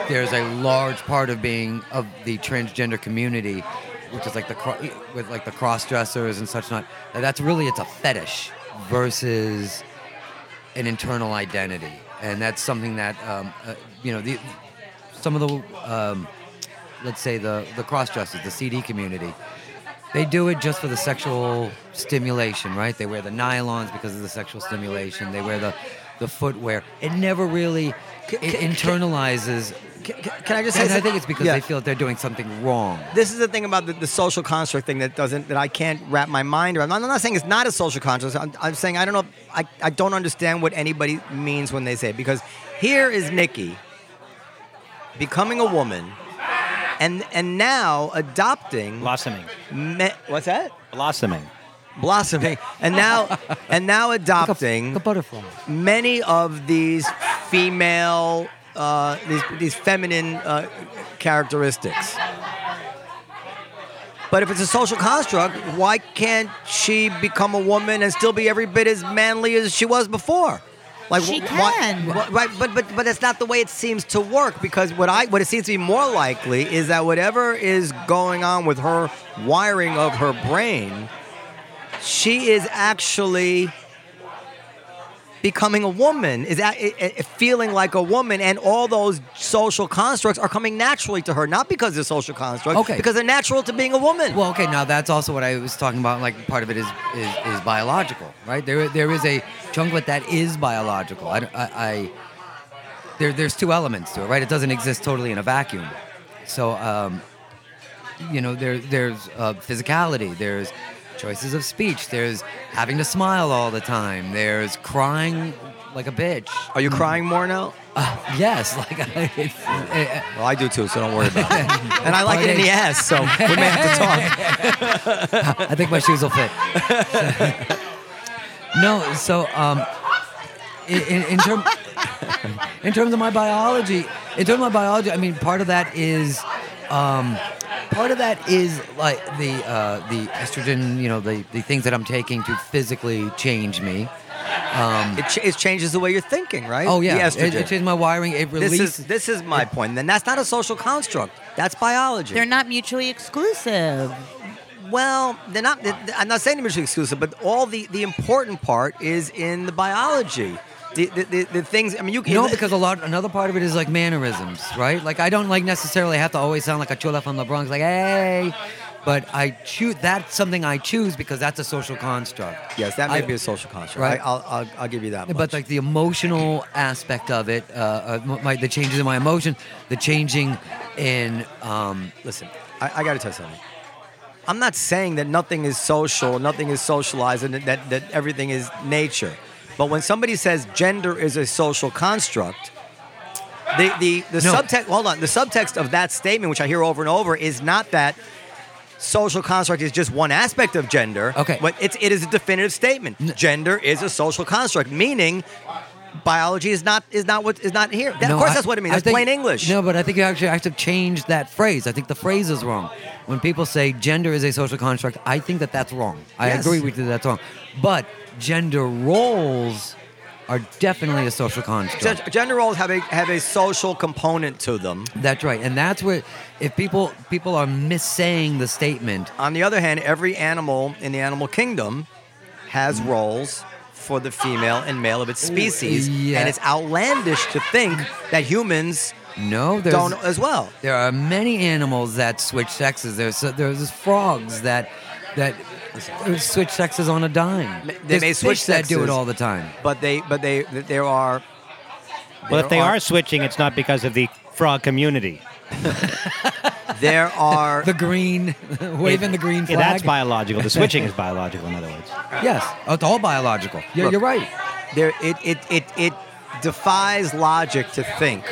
there's a large part of being of the transgender community, which is like the cro- with like the cross dressers and such not. That's really it's a fetish versus an internal identity, and that's something that um, uh, you know the some of the um, let's say the the cross dressers, the CD community, they do it just for the sexual stimulation, right? They wear the nylons because of the sexual stimulation. They wear the the footwear. It never really it internalizes. Can I just say I think it's because Yeah. they feel that they're doing something wrong. This is the thing about the, the social construct thing that doesn't that I can't wrap my mind around. I'm not saying it's not a social construct. I'm, I'm saying I don't know. I, I don't understand what anybody means when they say it because here is Nikki becoming a woman, and and now adopting blossoming. Me, what's that? Blossoming. Blossoming, and now and now adopting the butterfly. Many of these female, uh, these these feminine uh, characteristics. But if it's a social construct, why can't she become a woman and still be every bit as manly as she was before? Like She why- can. wh- right? But but but that's not the way it seems to work because what I what it seems to be more likely is that whatever is going on with her wiring of her brain, she is actually becoming a woman is that i- i- feeling like a woman and all those social constructs are coming naturally to her not because they're social constructs Okay. because they're natural to being a woman Well, okay, now that's also what I was talking about. Like part of it is is, is biological, right? There there is a chunk of it that is biological. I, I, I there there's two elements to it, right? It doesn't exist totally in a vacuum. So um, you know, there there's uh, physicality. There's choices of speech. There's having to smile all the time. There's crying like a bitch. are you crying more now Uh, yes, like I, it's, uh, well i do too so don't worry about it and i like it in the ass so we may have to talk I think my shoes will fit. no, so um, in, in, in, term, in terms of my biology, in terms of my biology, I mean, part of that is, um, part of that is like the uh, the estrogen, you know, the, the things that I'm taking to physically change me. Um, it, ch- it changes the way you're thinking right oh yeah, the it, estrogen. it changed my wiring. It this is this is my point. point Then that's not a social construct that's biology They're not mutually exclusive. Well, they're not. they I'm not saying they're mutually exclusive, but all the, the important part is in the biology. The, the, the, the things. I mean, you can. No, because a lot. Another part of it is like mannerisms, right? Like I don't like necessarily have to always sound like a chula from the Bronx, like hey, but I choose. That's something I choose because that's a social construct. yes, that may I- be a social construct. Right. I, I'll, I'll I'll give you that. Much. But like the emotional aspect of it, uh, uh, my, the changes in my emotion, the changing in. Um, listen, I, I got to tell you something. I'm not saying that nothing is social, nothing is socialized, and that, that everything is nature. But when somebody says gender is a social construct, the the, the No. subtext hold on, the subtext of that statement, which I hear over and over, is not that social construct is just one aspect of gender. Okay. But it's it is a definitive statement. Gender is a social construct, meaning biology is not is not what is not here. That- no, of course I- that's what it means. I That's think- plain English. No, but I think you actually have to change that phrase. I think the phrase is wrong. When people say gender is a social construct, I think that that's wrong. I Yes. agree with you that's wrong. But gender roles are definitely a social construct. Gender roles have a have a social component to them. That's right, and that's where if people people are missaying the statement. On the other hand, every animal in the animal kingdom has roles for the female and male of its species, yeah. and it's outlandish to think that humans No, don't as well. There are many animals that switch sexes. There's there's frogs that that switch sexes on a dime. They There's may switch fish that do it all the time. But they but they there are. Well, if they there are switching, it's not because of the frog community. there are the green waving the green Yeah, flag. that's biological. The switching is biological, in other words. Yes, oh, it's all biological. Yeah, Look, you're right. There, it, it, it, it defies logic to think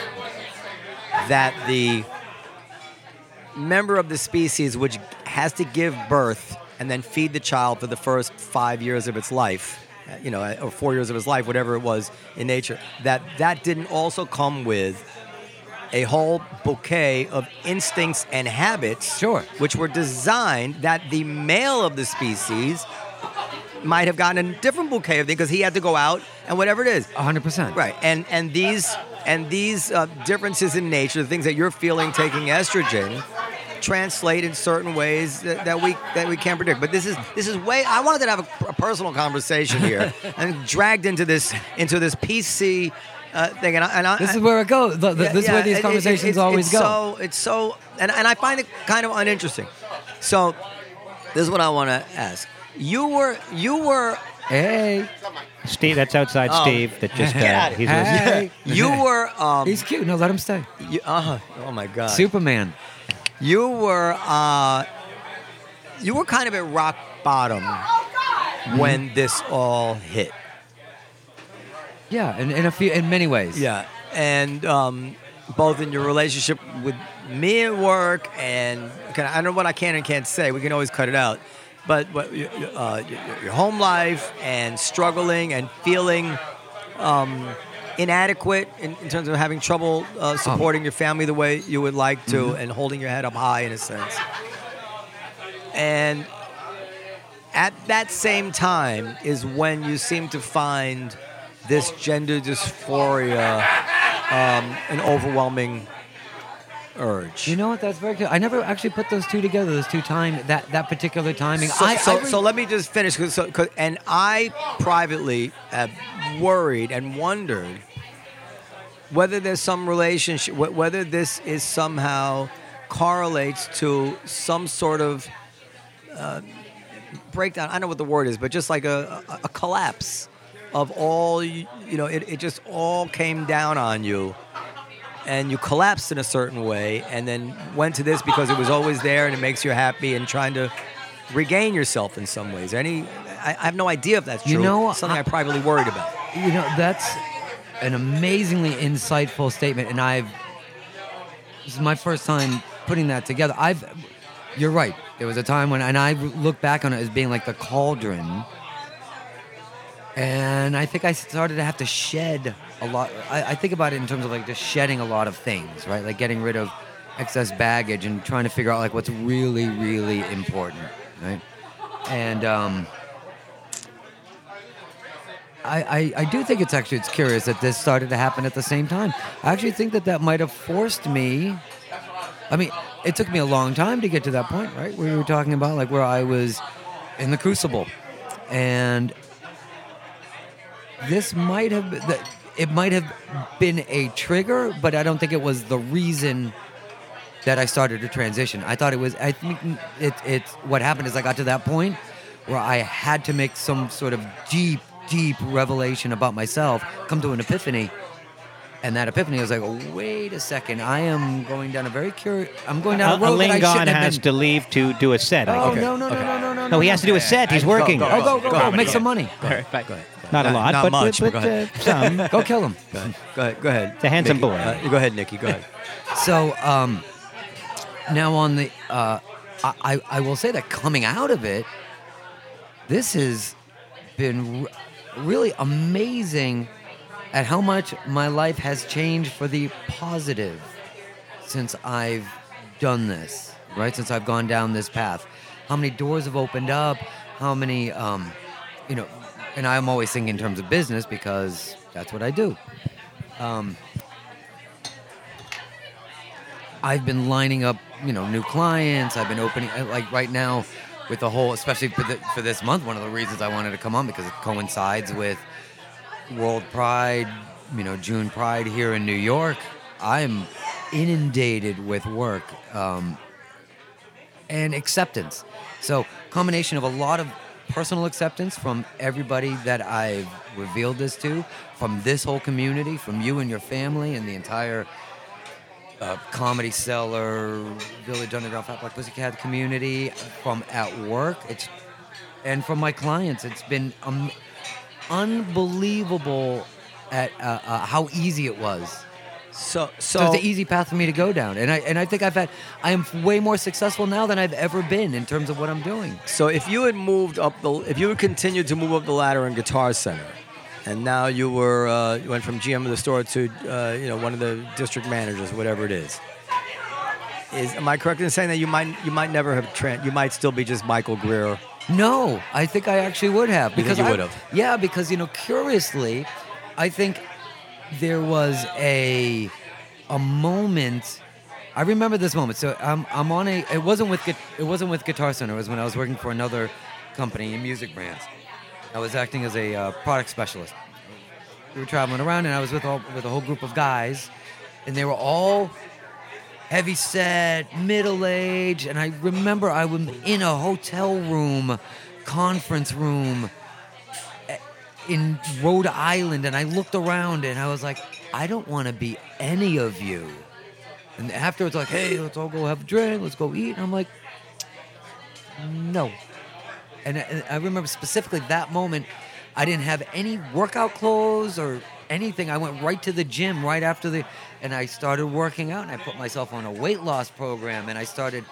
that the member of the species which has to give birth and then feed the child for the first five years of its life, uh, you know, or four years of his life, whatever it was in nature, that that didn't also come with a whole bouquet of instincts and habits, Sure. which were designed that the male of the species might have gotten a different bouquet of things because he had to go out and whatever it is. 100%. Right, and and these and these uh, differences in nature, the things that you're feeling taking estrogen, translate in certain ways that, that we that we can't predict. But this is this is way. I wanted to have a, a personal conversation here, and dragged into this into this PC uh, thing. And I, and I, This is where it goes. The- the- Yeah, this is yeah, where these it- it- conversations it's- always it's go. So it's so, and and I find it kind of uninteresting. So this is what I want to ask. You were you were Hey. Steve, that's outside Oh. Steve. That just Get uh, out of he's here. listening. Hey. You were. Um, He's cute. No, let him stay. you, uh, oh my God. Superman. You were. Uh, you were kind of at rock bottom when this all hit. Yeah, in, in a few, in many ways. Yeah, and um, both in your relationship with me at work, and can, I don't know what I can and can't say. We can always cut it out. But what, uh, your, home life and struggling and feeling um, inadequate in, in terms of having trouble uh, supporting your family the way you would like to, and holding your head up high in a sense. And at that same time is when you seem to find this gender dysphoria um, an overwhelming urge. You know what? That's very good. I never actually put those two together. Those two time that that particular timing. So, I, so, I re- so let me just finish. 'cause- so, 'cause- and I privately have worried and wondered whether there's some relationship, whether this is somehow correlates to some sort of uh, breakdown. I don't know what the word is, but just like a, a, a collapse of all, you, know, it, it just all came down on you. And you collapsed in a certain way, and then went to this because it was always there, and it makes you happy, and trying to regain yourself in some ways. Any, I, I have no idea if that's true. You know, something I, I- privately worried about. you know that's an amazingly insightful statement, and I've this is my first time putting that together. I've you're right. There was a time when, and I look back on it as being like the cauldron. And I think I started to have to shed a lot. I, I think about it in terms of like just shedding a lot of things, right? Like getting rid of excess baggage and trying to figure out like what's really, really important, right? And um, I, I, I do think it's actually it's curious that this started to happen at the same time. I actually think that that might have forced me. I mean, it took me a long time to get to that point, right? Where we were talking about like where I was in the crucible, and this might have been- it might have been a trigger, but I don't think it was the reason that I started to transition. I thought it was. I think it, it's what happened is I got to that point where I had to make some sort of deep, deep revelation about myself, come to an epiphany. And that epiphany was like, oh, wait a second, I am going down a very curious. I'm going down a uh, road that I shouldn't have has been. to leave to do a set. Oh guess. no no, no no no no No, he has to do a set. He's Go, working. go, Oh go go go, Go, make go. some money. All right, bye. Go ahead. Not a lot, not but, much, but, but go uh, some. Go kill him. Go ahead. Go ahead. Go ahead. It's a handsome Nikki. boy. Uh, go ahead, Nikki. Go ahead. So um, now on the, uh, I, I I will say that coming out of it, this has been r- really amazing at how much my life has changed for the positive since I've done this. Right since I've gone down this path, how many doors have opened up? How many, um, you know, and I'm always thinking in terms of business because that's what I do. Um, I've been lining up, you know, new clients. I've been opening, uh, like right now, with the whole, especially for, the, for this month. One of the reasons I wanted to come on because it coincides with World Pride, you know, June Pride here in New York. I'm inundated with work um, and acceptance. So, combination of a lot of personal acceptance from everybody that I've revealed this to, from this whole community, from you and your family, and the entire uh, comedy cellar, Village Underground, Fat Black Pussycat community, from at work, it's and from my clients. It's been um, unbelievable at uh, uh, how easy it was. So, So so it's an easy path for me to go down, and I and I think I've had I am way more successful now than I've ever been in terms of what I'm doing. So if you had moved up the, if you had continued to move up the ladder in Guitar Center, and now you were uh, you went from GM of the store to uh, you know one of the district managers, whatever it is. Is am I correct in saying that you might you might never have tran you might still be just Michael Greer? No, I think I actually would have because you would have? Yeah, because you know, curiously, I think there was a a moment. I remember this moment. So I'm I'm on a. It wasn't with it wasn't with Guitar Center. It was when I was working for another company in music brands. I was acting as a uh, product specialist. We were traveling around, and I was with all with a whole group of guys, and they were all heavy set, middle age, and I remember I was in a hotel room, conference room, in Rhode Island, and I looked around and I was like, I don't want to be any of you. And afterwards, like, hey, let's all go have a drink, let's go eat. And I'm like, no. And I, and I remember specifically that moment, I didn't have any workout clothes or anything. I went right to the gym right after the, and I started working out and I put myself on a weight loss program and I started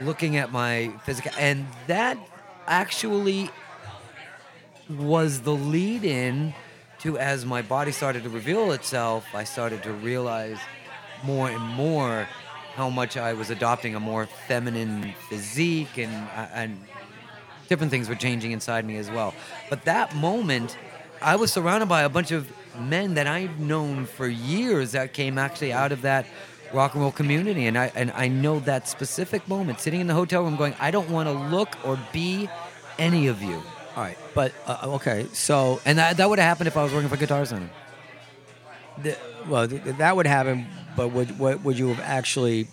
looking at my physical, and that actually was the lead in to as my body started to reveal itself, I started to realize more and more how much I was adopting a more feminine physique and uh, and different things were changing inside me as well. But that moment, I was surrounded by a bunch of men that I've known for years that came actually out of that rock and roll community and I and I know that specific moment sitting in the hotel room going I don't want to look or be any of you. All right, but uh, okay, so And that, that would have happened if I was working for Guitar Center. the, well, th- th- that would happen, but would would, would you have actually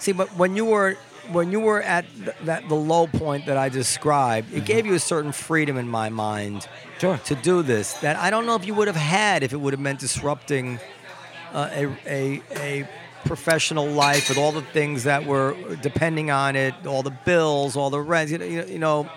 see? But when you were when you were at th- that the low point that I described, it gave you a certain freedom in my mind Sure. to do this that I don't know if you would have had if it would have meant disrupting uh, a, a a professional life with all the things that were depending on it, all the bills, all the rent. You know, you know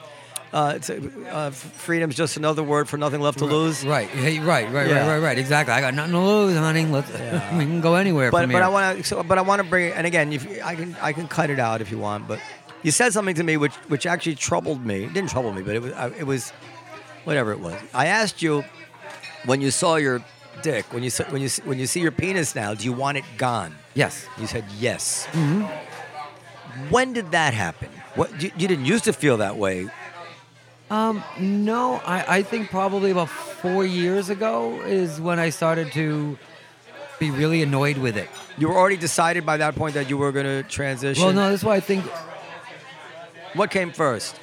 uh, it's, uh, freedom's just another word for nothing left to lose. Right, hey, right, right, Yeah. right, right, right. Exactly. I got nothing to lose, honey. Let's, we can go anywhere But but. I want to so, but I want to bring and again if I can I can cut it out if you want. But you said something to me which which actually troubled me. It didn't trouble me, but it was I- it was whatever it was. I asked you when you saw your dick when you when you when you see your penis now, do you want it gone? yes. You said yes. When did that happen? What you, you didn't used to feel that way. Um, no, I, I think probably about four years ago is when I started to be really annoyed with it. You were already decided by that point that you were going to transition. Well, no, that's why I think What came first?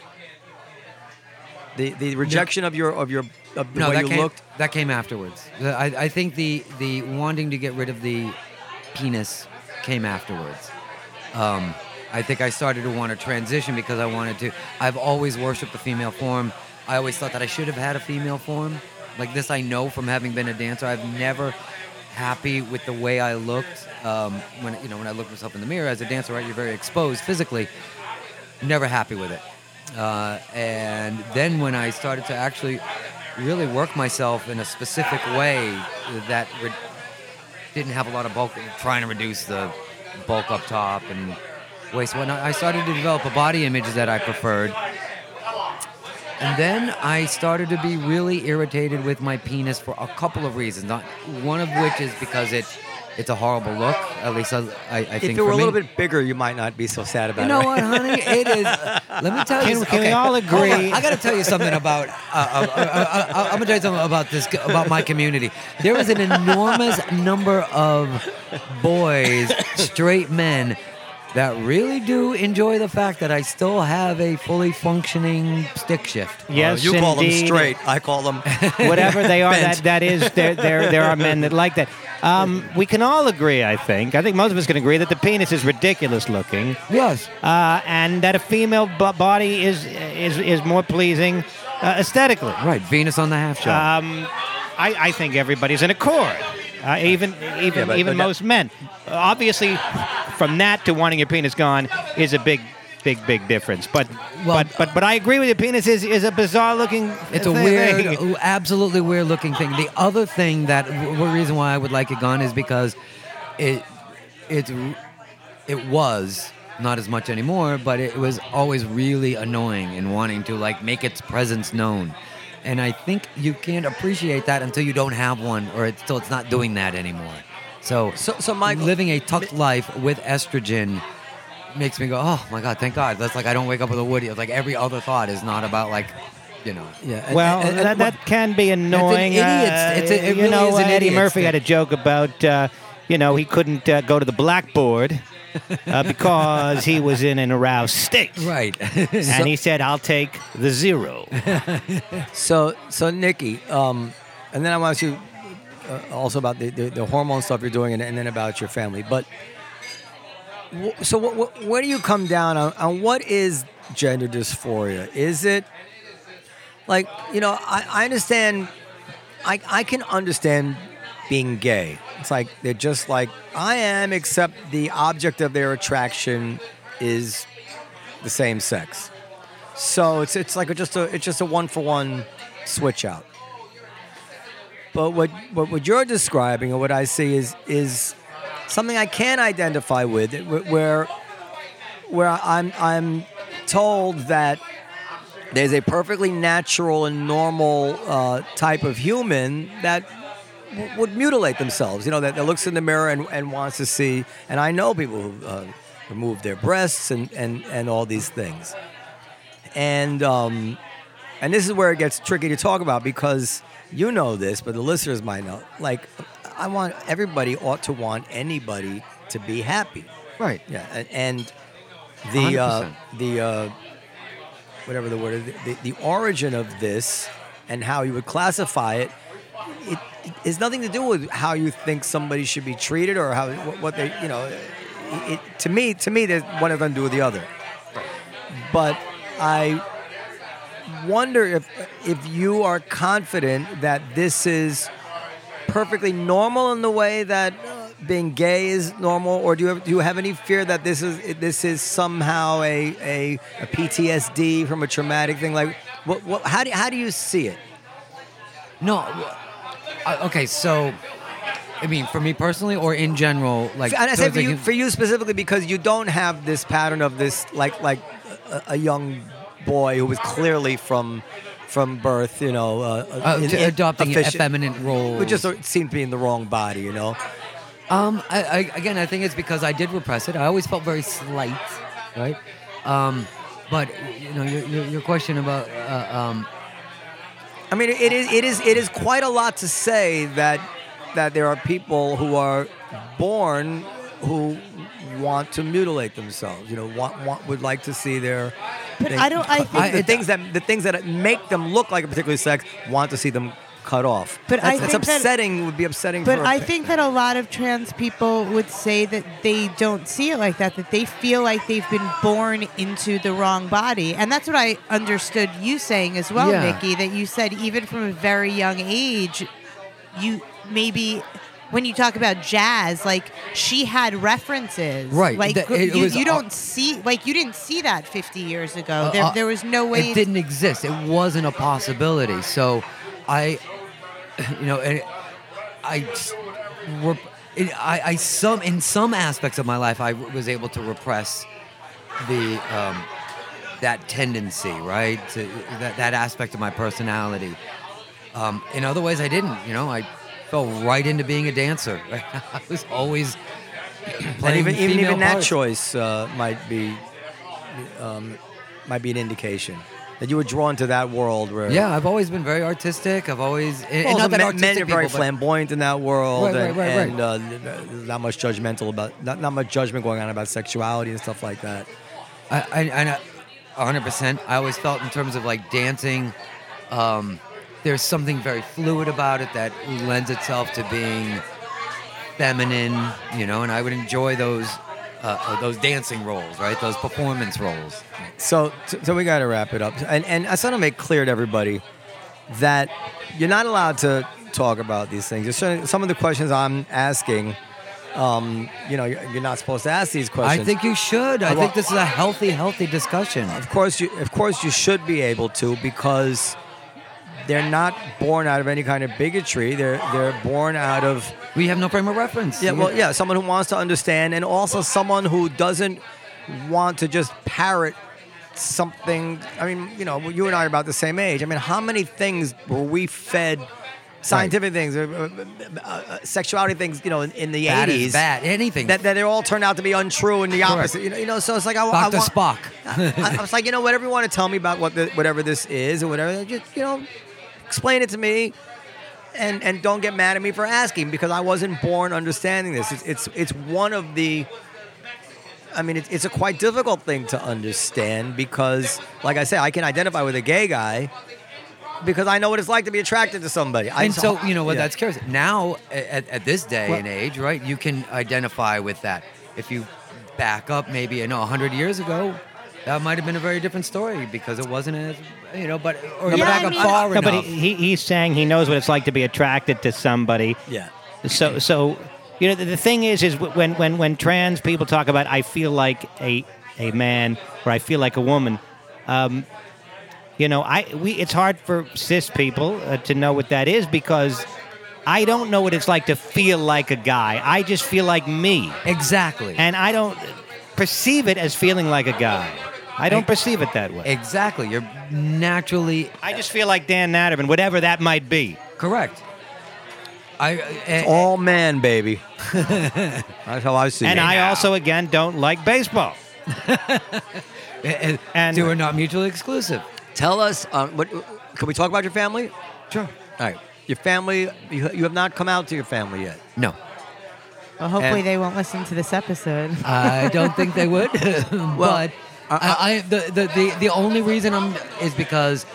The the rejection of your of your of the no, way that you came, looked. That came afterwards. I, I think the the wanting to get rid of the penis came afterwards. Um, I think I started to want to transition because I wanted to. I've always worshipped the female form. I always thought that I should have had a female form. Like this, I know from having been a dancer. I've never happy with the way I looked um, when you know when I looked myself in the mirror as a dancer. Right, you're very exposed physically. Never happy with it. Uh, and then when I started to actually really work myself in a specific way that re- didn't have a lot of bulk, trying to reduce the bulk up top and waist. When I started to develop a body image that I preferred, and then I started to be really irritated with my penis for a couple of reasons. Not one of which is because it it's a horrible look. At least I, I, I If think If it were for a little bit bigger, you might not be so sad about it. You it. know right? what, honey? It is. Let me tell you. Can- can we all agree- on. I got to tell you something about. Uh, uh, uh, uh, uh, I'm gonna tell you something about this about my community. There is an enormous number of boys, straight men, that really do enjoy the fact that I still have a fully functioning stick shift. Yes, you call them straight. I call them. Whatever they are, Bent. that, that is, there, there, there are men that like that. Um, we can all agree, I think. I think most of us can agree that the penis is ridiculous looking, Yes. uh, and that a female b- body is is is more pleasing uh, aesthetically. Right. Venus on the half shell. Um, I, I think everybody's in accord. Uh, even even Yeah, but- even but that- most men. Uh, obviously, from that to wanting your penis gone is a big, big, big difference. But Well- but but but I agree with you. Penis is, is a bizarre looking. It's a thing. weird, absolutely weird looking thing. The other thing that, one reason why I would like it gone is because it, it's, it was not as much anymore, but it was always really annoying and wanting to like make its presence known. And I think you can't appreciate that until you don't have one, or it's, until it's not doing that anymore. So, So- so, Michael- living a tucked life with estrogen makes me go, oh my god, thank God. That's like I don't wake up with a woody. It's like every other thought is not about like, you know. Yeah. Well, and- and that, what- that can be annoying. idiot's- uh, it's a- it you really know, is an Eddie idiot's Murphy had a joke about, uh, you know, he couldn't uh, go to the blackboard uh, because he was in an aroused state. Right. And he said, "I'll take the zero. So, so Nikki, um, and then I want to ask you uh, also about the, the, the hormone stuff you're doing, and, and then about your family. But so, what, what, where do you come down on, on what is gender dysphoria? Is it like you know, I, I understand. I I can understand being gay. It's like they're just like I am, except the object of their attraction is the same sex. So it's it's like a, just a it's just a one for one switch out. But what, what what you're describing or what I see is is something I can identify with, where where I'm I'm told that there's a perfectly natural and normal uh, type of human that w- would mutilate themselves. You know, that, that looks in the mirror and, and wants to see. And I know people who uh, remove their breasts and, and, and all these things. And um, and this is where it gets tricky to talk about because you know this, but the listeners might know. Like, I want everybody ought to want anybody to be happy. Right. Yeah, and, and the uh, the uh, whatever the word is, the, the origin of this and how you would classify it, it has nothing to do with how you think somebody should be treated or how what, they you know. It, to me, to me, there's one nothing to do with the other. But I wonder if if you are confident that this is perfectly normal in the way that being gay is normal, or do you have, do you have any fear that this is this is somehow a, a, a PTSD from a traumatic thing? Like, what, what, how do how do you see it? No. Uh, okay, so I mean, for me personally, or in general, like and I towards for you, for you specifically because you don't have this pattern of this like like a, a young boy who was clearly from from birth, you know, uh, Uh, in- adopting efficient- effeminate roles. which just seemed to be in the wrong body, you know. Um, I, I, again, I think it's because I did repress it. I always felt very slight, right? Um, but you know, your, your, your question about uh, um, I mean, it is it is it is quite a lot to say that that there are people who are born who want to mutilate themselves. You know, want, want would like to see their. But thing- I don't- I think- the things that the things that make them look like a particular sex want to see them cut off. But I That's- it's think that- upsetting. would be upsetting. But I think that a lot of trans people would say that they don't see it like that, that they feel like they've been born into the wrong body. And that's what I understood you saying as well, Yeah. Nikki, that you said even from a very young age, you maybe. When you talk about jazz, like she had references, Right, Like that- it you, was you don't see, like you didn't see that 50 years ago. Uh, there, uh, there was no way. It didn't exist. It wasn't a possibility. So, I, you know, and I, rep- it, I, I some in some aspects of my life, I was able to repress the um, that tendency, right? To that that aspect of my personality. Um, in other ways, I didn't. You know, I fell right into being a dancer. Right? I was always and playing even even, even that choice uh, might be um, might be an indication that you were drawn to that world where Yeah, I've always been very artistic. I've always, and, and not men, men are very people, but- flamboyant in that world, Right, right, and, right, right. and uh, not much judgmental about not, not much judgment going on about sexuality and stuff like that. I, I, I, 100%. I always felt in terms of like dancing, um, there's something very fluid about it that lends itself to being feminine, you know, and I would enjoy those. Uh, uh, those dancing roles, right? Those performance roles. So, so, so we got to wrap it up, and and I just want to make clear to everybody that you're not allowed to talk about these things. There's certain- some of the questions I'm asking. Um, you know, you're, you're not supposed to ask these questions. I think you should. I Well- think this is a healthy, healthy discussion. Of course, you of course you should be able to because they're not born out of any kind of bigotry. They're they're born out of we have no frame of reference. Yeah, well, yeah, someone who wants to understand, and also someone who doesn't want to just parrot something. I mean, you know, you and I are about the same age. I mean, how many things were we fed? Scientific things, uh, uh, uh, sexuality things, you know, in, in the Bad 80s. is bad. Anything. That, that they all turned out to be untrue and the Correct. opposite. You know, you know, so it's like I, I Dr. want, Spock. I, I was like, you know, whatever you want to tell me about what the, whatever this is or whatever, just you know, explain it to me, and and don't get mad at me for asking because I wasn't born understanding this. It's it's, it's one of the. I mean, it's, it's a quite difficult thing to understand because, like I say, I can identify with a gay guy because I know what it's like to be attracted to somebody. I and so you know what yeah. that's curious now at, at this day Well- and age right you can identify with that if you back up maybe you know 100 years ago that might have been a very different story because it wasn't as you know, but or Yeah, you back I mean- far No, but he, he, he's saying he knows what it's like to be attracted to somebody. Yeah. So, so you know, the, the thing is, is when, when, when trans people talk about, I feel like a, a man or I feel like a woman, um, you know, I we it's hard for cis people uh, to know what that is because I don't know what it's like to feel like a guy. I just feel like me, exactly. and I don't perceive it as feeling like a guy. I don't perceive it that way. exactly. You're naturally I just feel like Dan Natterman, whatever that might be. correct. I It's all man, baby. That's how I see And it. I also, again, don't like baseball. and, And- two are not mutually exclusive. Tell us, um, what, can we talk about your family? Sure. All right. Your family, you, you have not come out to your family yet. No, Well, hopefully And- they won't listen to this episode. I don't think they would. but I- I, the, the, the, the only reason I'm is because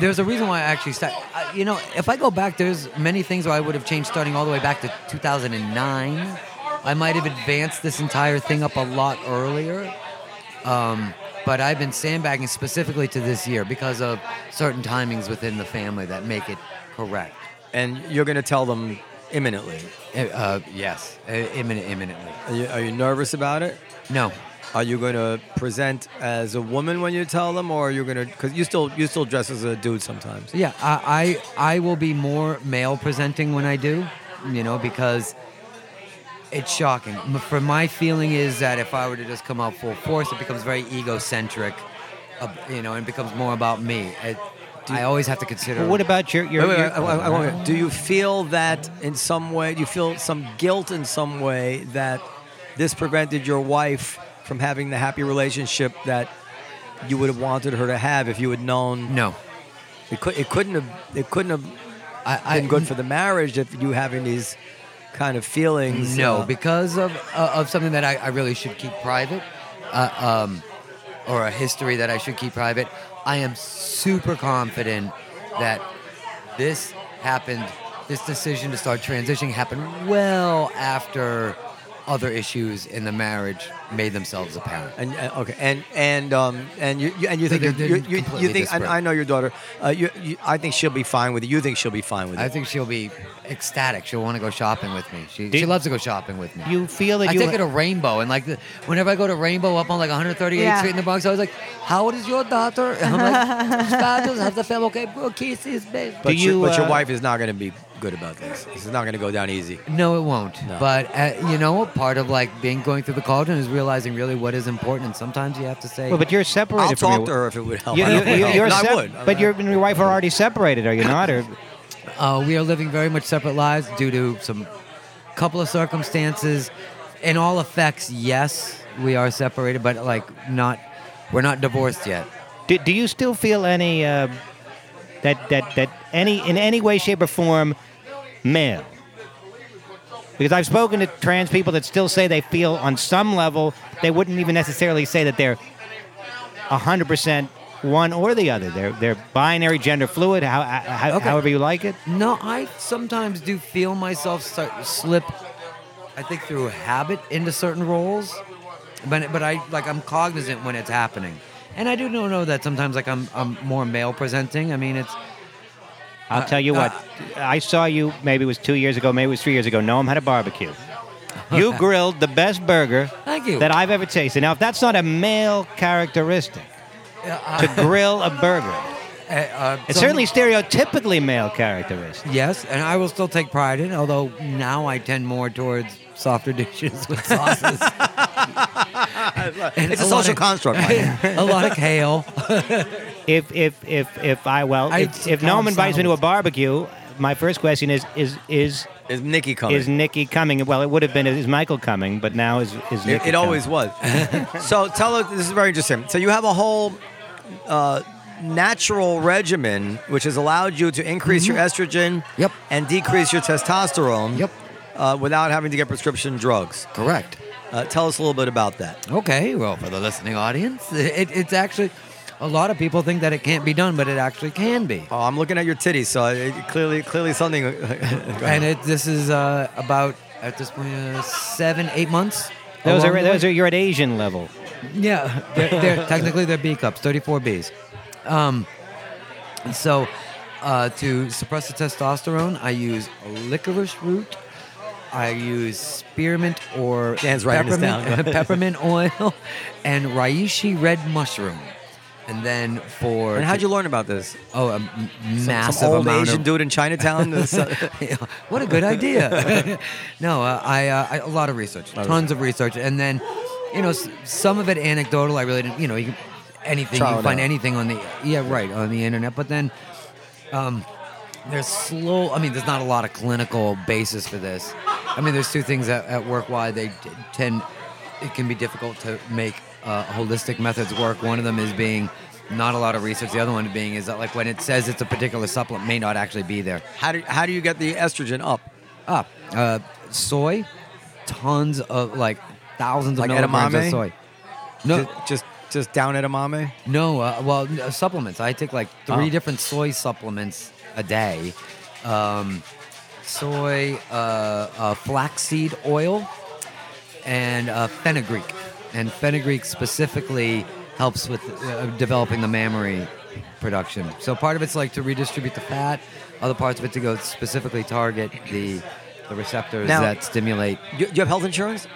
there's a reason why I actually start. I, you know, if I go back, there's many things where I would have changed starting all the way back to 2009. I might have advanced this entire thing up a lot earlier. Um, but I've been sandbagging specifically to this year because of certain timings within the family that make it correct. And you're going to tell them imminently. Uh, yes, imminent, imminently. Are you, are you nervous about it? No, Are you going to present as a woman when you tell them, or are you going to? Because you still you still dress as a dude sometimes. Yeah, I, I I will be more male presenting when I do, you know, because it's shocking. M- For my feeling is that if I were to just come out full force, it becomes very egocentric, uh, you know, and becomes more about me. It, I always have to consider. Well, what about your your? Wait, wait, your- I- I- I want- do you feel that in some way? Do you feel some guilt in some way that this prevented your wife from having the happy relationship that you would have wanted her to have if you had known? no, It could. It couldn't have. It couldn't have I, I been good for the marriage if you having these kind of feelings. No, uh, because of uh, of something that I, I really should keep private, uh, um, or a history that I should keep private. I am super confident that this happened. This decision to start transitioning happened well after other issues in the marriage made themselves apparent. And uh, okay, and and um and you, you and you think They're- they're you, you, you think and. I know your daughter. Uh, you, you, I think she'll be fine with it. You think she'll be fine with it. I think she'll be ecstatic. She'll want to go shopping with me. She, Do- she loves to go shopping with me. you feel that I you take her to Rainbow, and like the, whenever I go to Rainbow up on like 138th Yeah. Street in the Bronx, I was like, "How old is your daughter?" And I'm like, "Status, have the family, okay, bro, kisses, babe." but, you, but your uh, wife is not going to be good about this. This is not going to go down easy. No, it won't. No. But uh, you know, part of like being going through the cauldron is realizing really what is important, and sometimes you have to say, Well, but you're separated I'll from talk your. to her if it would help. You, I don't you, know. you, are And I sep- would. But you and your wife are already separated, are you not? Or Uh, we are living very much separate lives due to some couple of circumstances. In all effects, yes, we are separated, but like not, we're not divorced yet. do, do you still feel any uh, that that that any in any way, shape, or form male? Because I've spoken to trans people that still say they feel on some level they wouldn't even necessarily say that they're hundred percent one or the other. They're they're binary, gender fluid, how, how, Okay. however you like it. No, I sometimes do feel myself slip. I think through habit into certain roles, but but I like I'm cognizant when it's happening, and I do know know that sometimes like I'm I'm more male presenting. I mean, it's I'll Uh, tell you uh, what. I saw you. Maybe it was two years ago. Maybe it was three years ago. Noam had a barbecue. You grilled the best burger that I've ever tasted. Now, if that's not a male characteristic Uh, to grill a burger, uh, uh, it's certainly stereotypically male characteristic. Yes, and I will still take pride in. it, Although now I tend more towards softer dishes with sauces. It's a lot social of- construct. A lot of kale. If if if if I well, I if, if suppose Noam invites me to a barbecue, my first question is is is Is Nikki coming? is Nikki coming? Well, it would have been is Michael coming, but now is is It, Nikki it always coming? was. so tell us, this is very interesting. So you have a whole uh, natural regimen which has allowed you to increase your estrogen Mm-hmm. Yep. and decrease your testosterone Yep. uh, without having to get prescription drugs. Correct. Uh, tell us a little bit about that. Okay, well, for the listening audience, it, it's actually a lot of people think that it can't be done, but it actually can be. Oh, I'm looking at your titties, so it, clearly, clearly something. And it, this is uh, about at this point uh, seven, eight months. Those are the those way. are you're at Asian level. Yeah, they're, they're technically they're B cups, 34 Bs. Um, so uh, to suppress the testosterone, I use licorice root. I use spearmint or Dan's writing down. peppermint, peppermint oil and reishi red mushroom. And then for And how'd you learn about this? oh a m- massive some old amount Asian of dude in Chinatown. Yeah, what a good idea. no, uh, I, uh, I a lot of research, tons of research, and then you know s- some of it anecdotal. I really didn't, you know, you can, anything Trial you and can find error. anything on the yeah right on the internet, but then um, there's slow. I mean, there's not a lot of clinical basis for this. I mean, there's two things at, at work why they d- tend. It can be difficult to make uh, holistic methods work. One of them is being not a lot of research. The other one being is that like when it says it's a particular supplement, may not actually be there. how do how do you get the estrogen up? Up. Uh, soy, tons of like thousands of Like milligrams of soy. No, Ju- just just down edamame. no. Uh, well, uh, supplements. I take like three Oh. different soy supplements a day. Um, soy, uh, uh, flaxseed oil, and uh, fenugreek. And fenugreek specifically helps with uh, developing the mammary production. So part of it's like to redistribute the fat. Other parts of it to go specifically target the the receptors Now- that stimulate. You, you have health insurance?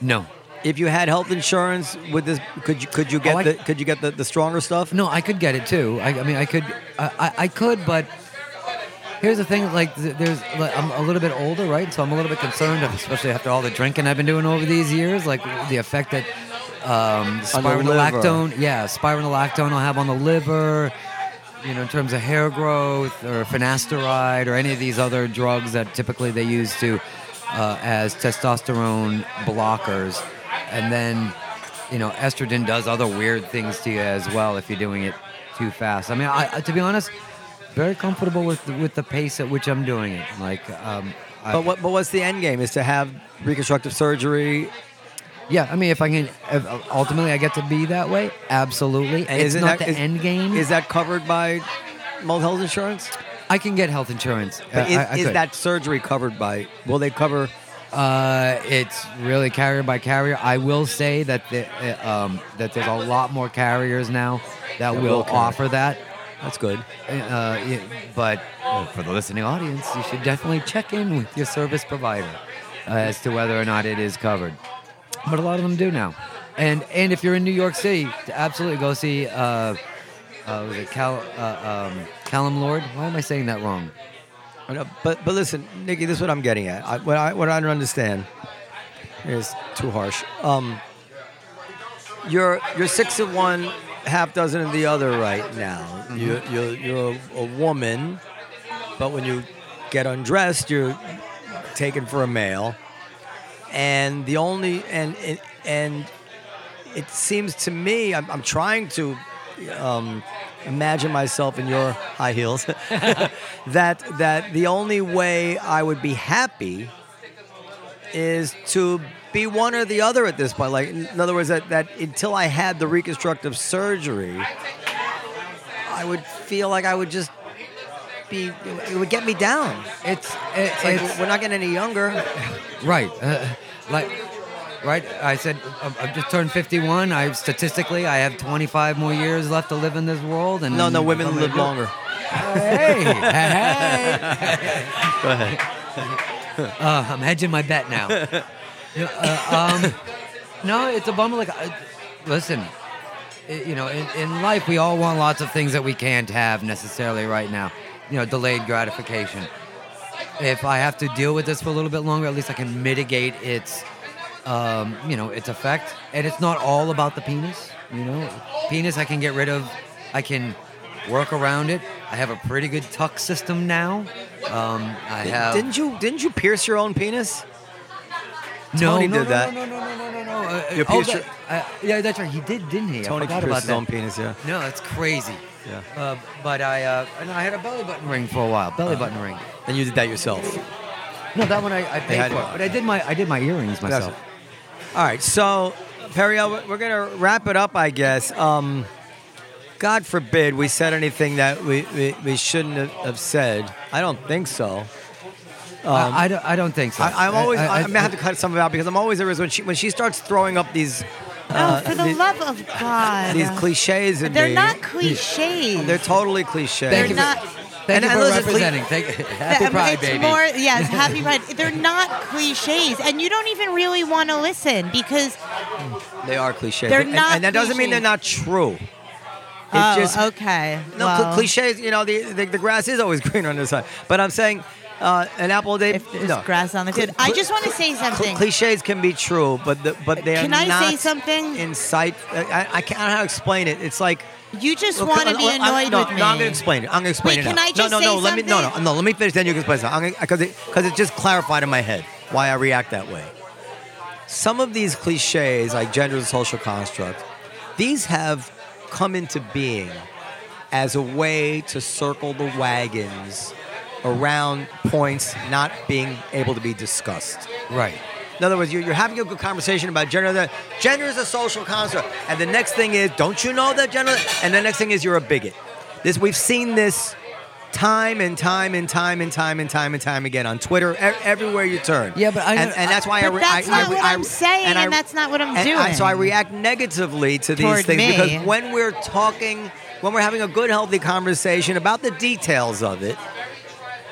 No, If you had health insurance, would this could you could you get Oh, I- the could you get the, the stronger stuff? No, I could get it too. I, I mean, I could, I, I could, but here's the thing: like, there's, like, I'm a little bit older, right? So I'm a little bit concerned, especially after all the drinking I've been doing over these years, like the effect that um, On the liver. spironolactone, yeah, spironolactone will have on the liver. You know, in terms of hair growth or finasteride or any of these other drugs that typically they use to uh, as testosterone blockers, and then you know, estrogen does other weird things to you as well if you're doing it too fast. I mean, I- to be honest, very comfortable with the, with the pace at which I'm doing it. Like, um, I, But what but what's the end game? Is to have reconstructive surgery? yeah, I mean, if I can, if ultimately I get to be that way, absolutely. And it's not that- the is- end game. Is that covered by most health insurance? I can get health insurance. But is, I- I is that surgery covered by? Will they cover? Uh, it's really carrier by carrier. I will say that the, uh, um, that there's a lot more carriers now that That will will offer that. That's good. Uh, yeah, but uh, for the listening audience, you should definitely check in with your service provider uh, as to whether or not it is covered. But a lot of them do now. And and if you're in New York City, absolutely go see. Uh, uh, was it Cal, uh, um, Callum Lord? Why am I saying that wrong? But but listen, Nikki, this is what I'm getting at. I, what I what I don't understand is too harsh. Um, you're you're six of one, half dozen of the other right now. You you're you're a, a woman, but when you get undressed, you're taken for a male. And the only and and, and it seems to me, I'm, I'm trying to um, imagine myself in your high heels. that that the only way I would be happy is to be one or the other at this point. Like in other words, that, that until I had the reconstructive surgery, I would feel like I would just be. It would get me down. It's It's like we're not getting any younger. Right. Uh, like, right. I said I've just turned 51. I statistically I have 25 more years left to live in this world. And No, no, women live longer. Hey, hey. Go ahead. Uh, I'm hedging my bet now. Yeah, uh, um, no, it's a bummer. Like, listen, i- you know, in, in life we all want lots of things that we can't have necessarily right now. You know, delayed gratification. If I have to deal with this for a little bit longer, at least I can mitigate its, um, you know, its effect. And it's not all about the penis. You know, penis I can get rid of. I can work around it. I have a pretty good tuck system now. Um, I have. Didn't you didn't you pierce your own penis? No, Tony no, did no, that. No, no, no, no, no, no. Uh, You oh, that- uh, yeah, that's right. He did, didn't he? Tony I forgot about his that. own penis. Yeah. No, that's crazy. Yeah. Uh, but I, uh, and I had a belly button ring for a while. Belly button ring. And you did that yourself. No, that one I, I paid for. it. But I did my, I did my earrings myself. All right, so Periel, we're- we're gonna wrap it up, I guess. Um, God forbid we said anything that we, we, we shouldn't have said. I don't think so. Um, I, I, don't, I don't think so. I, I'm always. I, I, I, may have to cut some of it out because I'm always there is when she when she starts throwing up these Oh, for the these- love of God. These cliches in They're me. not cliches. They're totally cliche. Thank you They're for, not. thank And- you and for listen, representing. Thank, happy I mean, Pride, it's baby. more yes, happy pride. They're not cliches, and you don't even really want to listen because They are cliches. They're and, not and that doesn't mean they're not true. It oh, just okay. no well, cliches. You know, the, the the grass is always greener on the side. But I'm saying, uh, an apple a day. If there's no. grass on the field, I just want to say something. cliches can be true, but the, but they are Can I not say something? insight. I, I can't I don't know how to explain it. It's like You just Look, want to be I- annoyed no, with me. No, I'm gonna explain it. I'm gonna explain Wait, it. can now. I just no, no, no. say Let me no, no, something? no. Let me finish. Then you can explain something. Because it because it just clarified in my head why I react that way. Some of these cliches, like gender is a social construct, these have come into being as a way to circle the wagons around points not being able to be discussed. Right. In other words, you're, you're having a good conversation about gender. That gender is a social construct, and the next thing is, don't you know that gender? And the next thing is, you're a bigot. This we've seen this time and time and time and time and time and time again on Twitter, e- everywhere you turn. Yeah, but I and, and that's why I, But re- that's I, not I, what I, I'm saying, and I- that's not what I'm and doing. I- so I react negatively to these Toward things me. because when we're talking, when we're having a good, healthy conversation about the details of it,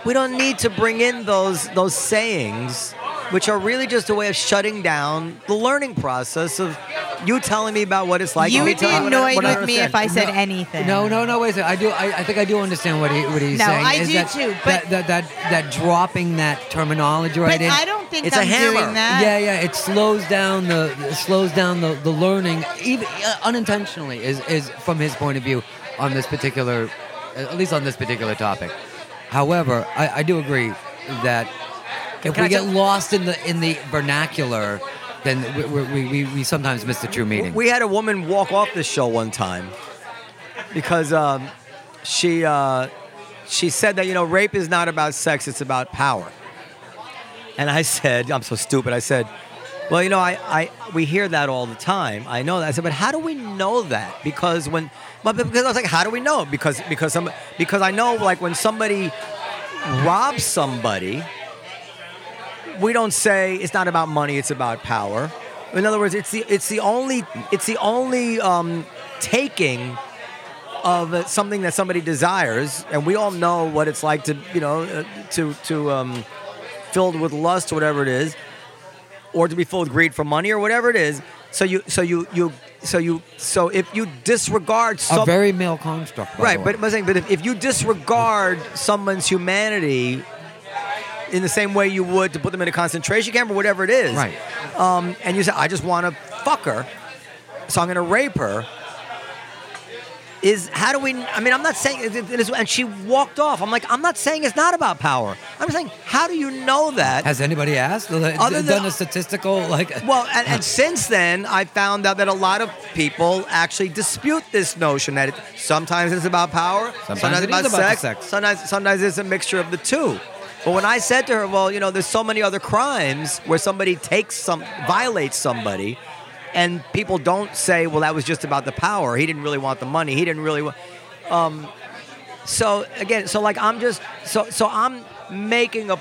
we don't need to bring in those those sayings, which are really just a way of shutting down the learning process of you telling me about what it's like. you would be telling you what I- annoyed what I with me if I understand. said anything. No, no, no. Wait a second. I do. I, I think I do understand what he what he's No, saying. I is do that, too, but- that, that that that dropping that terminology right But in. I don't think It's a I'm hammer. doing that. yeah, yeah. It slows down the it slows down the, the learning, even uh, unintentionally, is is from his point of view on this particular, at least on this particular topic. However, I, I do agree that if Can we I get lost in the in the vernacular, then we, we, we, we sometimes miss the true meaning. We had a woman walk off the show one time because um, she uh, she said that you know rape is not about sex; it's about power. And I said, I'm so stupid. I said, well, you know, I, I we hear that all the time. I know that. I said, but how do we know that? Because when, but because I was like, how do we know? Because because some because I know like when somebody robs somebody, we don't say it's not about money; it's about power. In other words, it's the it's the only it's the only um, taking of something that somebody desires, and we all know what it's like to you know uh, to to um, filled with lust, whatever it is, or to be filled with greed for money or whatever it is. So you so you you so you so if you disregard a very male construct, right, the way. but, but I'm saying, but if, if you disregard someone's humanity in the same way you would to put them in a concentration camp or whatever it is, Right. Um, and you say, I just want to fuck her, so I'm going to rape her. Is how do we? I mean, I'm not saying. it- it is- And she walked off. I'm like, I'm not saying it's not about power. I'm saying, how do you know that? Has anybody asked? Other than- done a statistical like? Well, and, and since then, I found out that a lot of people actually dispute this notion that it, sometimes it's about power, Sometimes it it's about, about sex, sex. sometimes sometimes it's a mixture of the two. But when I said to her, "Well, you know, there's so many other crimes where somebody takes some violates somebody," and people don't say, "Well, that was just about the power. He didn't really want the money. He didn't really." Want, um, so again, so like I'm just so so I'm making a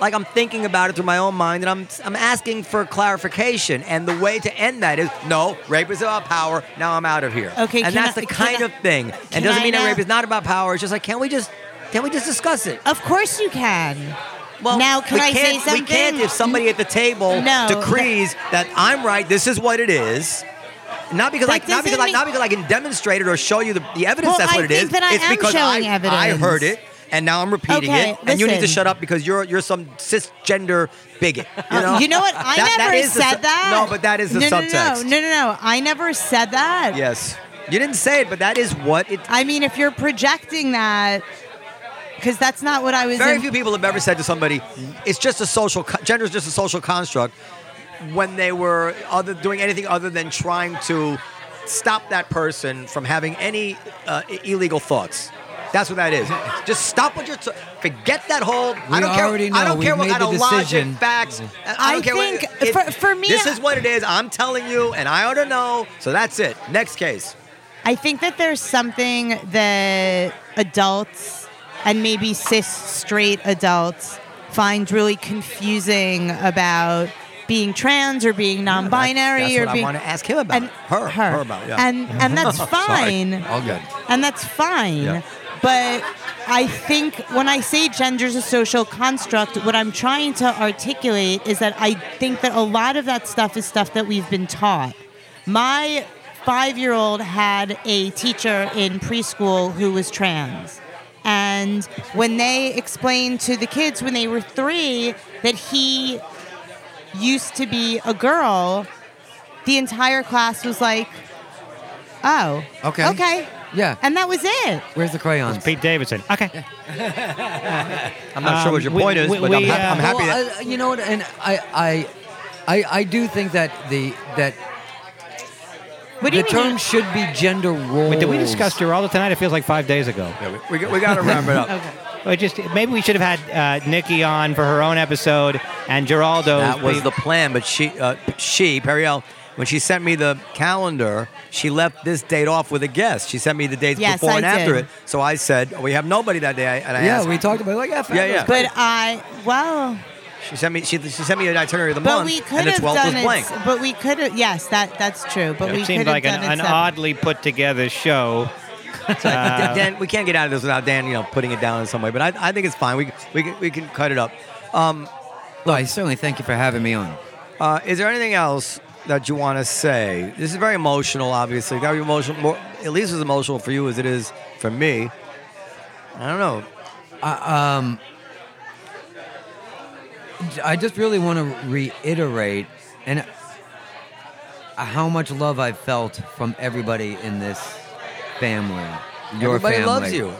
like I'm thinking about it through my own mind, and I'm I'm asking for clarification. And the way to end that is no, rape is about power. Now I'm out of here. Okay, and that's I- the kind I- of thing. And doesn't I mean that rape is not about power. It's just like, can we just can we just discuss it? Of course you can. Well, now can I say something? We can't if somebody at the table No, decrees that I'm right. This is what it is. Not because, That I, not because, doesn't I, not because I can demonstrate it or show you the, the evidence. Well, that's what I it is. that it's because I, I heard it, and now I'm repeating Okay, it, and you need to shut up because you're you're some cisgender bigot. You know, Uh, You know what? I That- that never the said su- that. No, but that is the no, no, subtext. No, no, no, no. I never said that. Yes, you didn't say it, but that is what it. I mean, if you're projecting that, because that's not what I was. Very in- few people have ever said to somebody, "It's just a social co- gender is just a social construct," when they were other doing anything other than trying to stop that person from having any uh, illegal thoughts. That's what that is. Just stop what you're. T- forget that whole. We I We don't care. already I don't care We've what made kind the of decision. logic, facts. I, I don't care what- think it- for- for me, this I- is what it is. I'm telling you, and I ought to know. So that's it. Next case. I think that there's something that adults and maybe cis straight adults find really confusing about being trans or being non-binary That's or what I want to ask him about. and her, her, her about. Yeah. and and that's fine. All good. And that's fine. Yeah. But I think when I say gender's a social construct, what I'm trying to articulate is that I think that a lot of that stuff is stuff that we've been taught. My five year old had a teacher in preschool who was trans. And when they explained to the kids when they were three that he used to be a girl, the entire class was like, oh, Okay. Okay. Yeah. And that was it. Where's the crayons? Pete Davidson. Okay. I'm not sure what your Um, we- point is, we- but I'm, we, ha- uh, I'm happy Well, that. I- you know what? And I, I, I, I do think that the that What do the you mean? term should be gender roles. Wait, did we discuss Giraldo tonight? It feels like five days ago. Yeah, we, we, we got to wrap it up. okay. Well, just maybe we should have had uh, Nikki on for her own episode and Giraldo. That was the plan, but she, uh, she, Periel, when she sent me the calendar, she left this date off with a guest. She sent me the dates Yes, before I and after did. it. So I said, we have nobody that day. And I Yeah, asked, we talked about it. Like, yeah, Yeah, yeah. But I, well, she sent me, she, she sent me an itinerary of the but month, we could and the have 12th done was blank. it. But we could have, yes, that that's true. But we it seemed could have like an, done it an oddly put together show. Uh, Dan, we can't get out of this without Dan, you know, putting it down in some way. But I, I think it's fine. We, we, can, we can cut it up. Um, Well, I certainly thank you for having me on. Uh, is there anything else that you want to say? This is very emotional, obviously. Got to be emotional. More, at least as emotional for you as it is for me. I don't know. um, I just really want to reiterate and how much love I've felt from everybody in this family. Your Everybody family. loves you.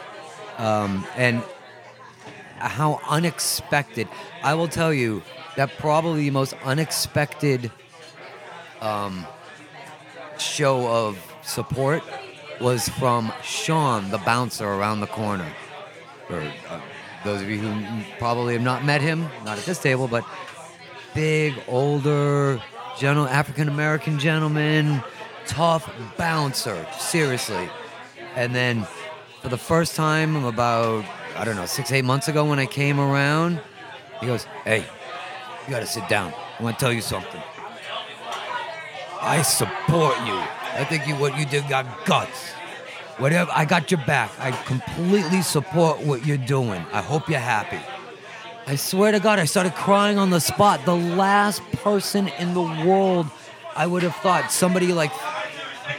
um, and how unexpected. I will tell you that probably the most unexpected um, show of support was from Sean, the bouncer around the corner. For uh, those of you who probably have not met him, not at this table, but big, older, gentle African American gentleman, tough bouncer, seriously. And then for the first time about, I don't know, six, eight months ago when I came around, he goes, Hey, you gotta sit down. I wanna tell you something. I support you. I think you what you did got guts. Whatever, I got your back. I completely support what you're doing. I hope you're happy. I swear to God, I started crying on the spot. The last person in the world I would have thought somebody like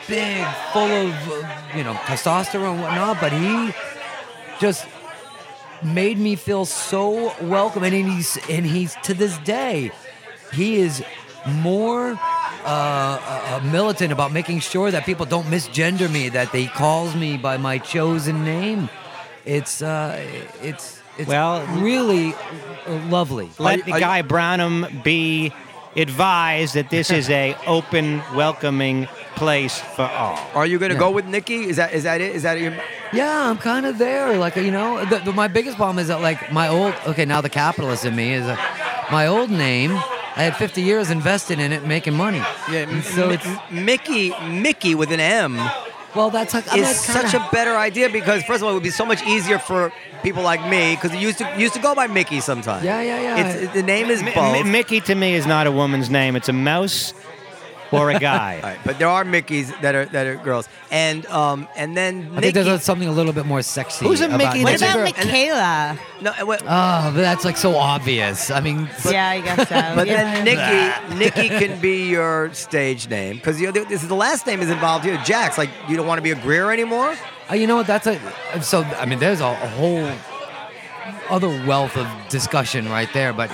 big, full of, you know, testosterone and whatnot, but he just made me feel so welcome. And he's, and he's to this day, he is more uh, uh, militant about making sure that people don't misgender me, that they calls me by my chosen name. It's, uh, it's, it's Well- really uh, lovely. Let the guy Brownham be advised that this is a open, welcoming place for all. Are you going to Yeah. go with Nikki? Is that is that it? Is that your? Yeah, I'm kind of there. Like you know, the, the, my biggest problem is that like my old okay now the capitalist in me is uh, my old name. I had 50 years invested in it, making money. Yeah, And so it's Mickey Mickey with an M well, that's like is it's such a better idea because first of all, it would be so much easier for people like me because you used to used to go by Mickey sometimes. Yeah, yeah, yeah. It's, the name is Mi- both. Mi- Mickey to me is not a woman's name. It's a mouse or a guy. All right, but there are Mickeys that are that are girls, and um and then I Nikki. think there's something a little bit more sexy. Who's a about Mickey What that's a about girl- Michaela? no, what- Oh, but that's like so obvious. I mean, yeah, I guess so. But Yeah. then Nikki, Nikki can be your stage name because you know, this is the last name is involved here. Jax, like you don't want to be a Greer anymore. Uh, you know what? That's a so. I mean, there's a, a whole other wealth of discussion right there. But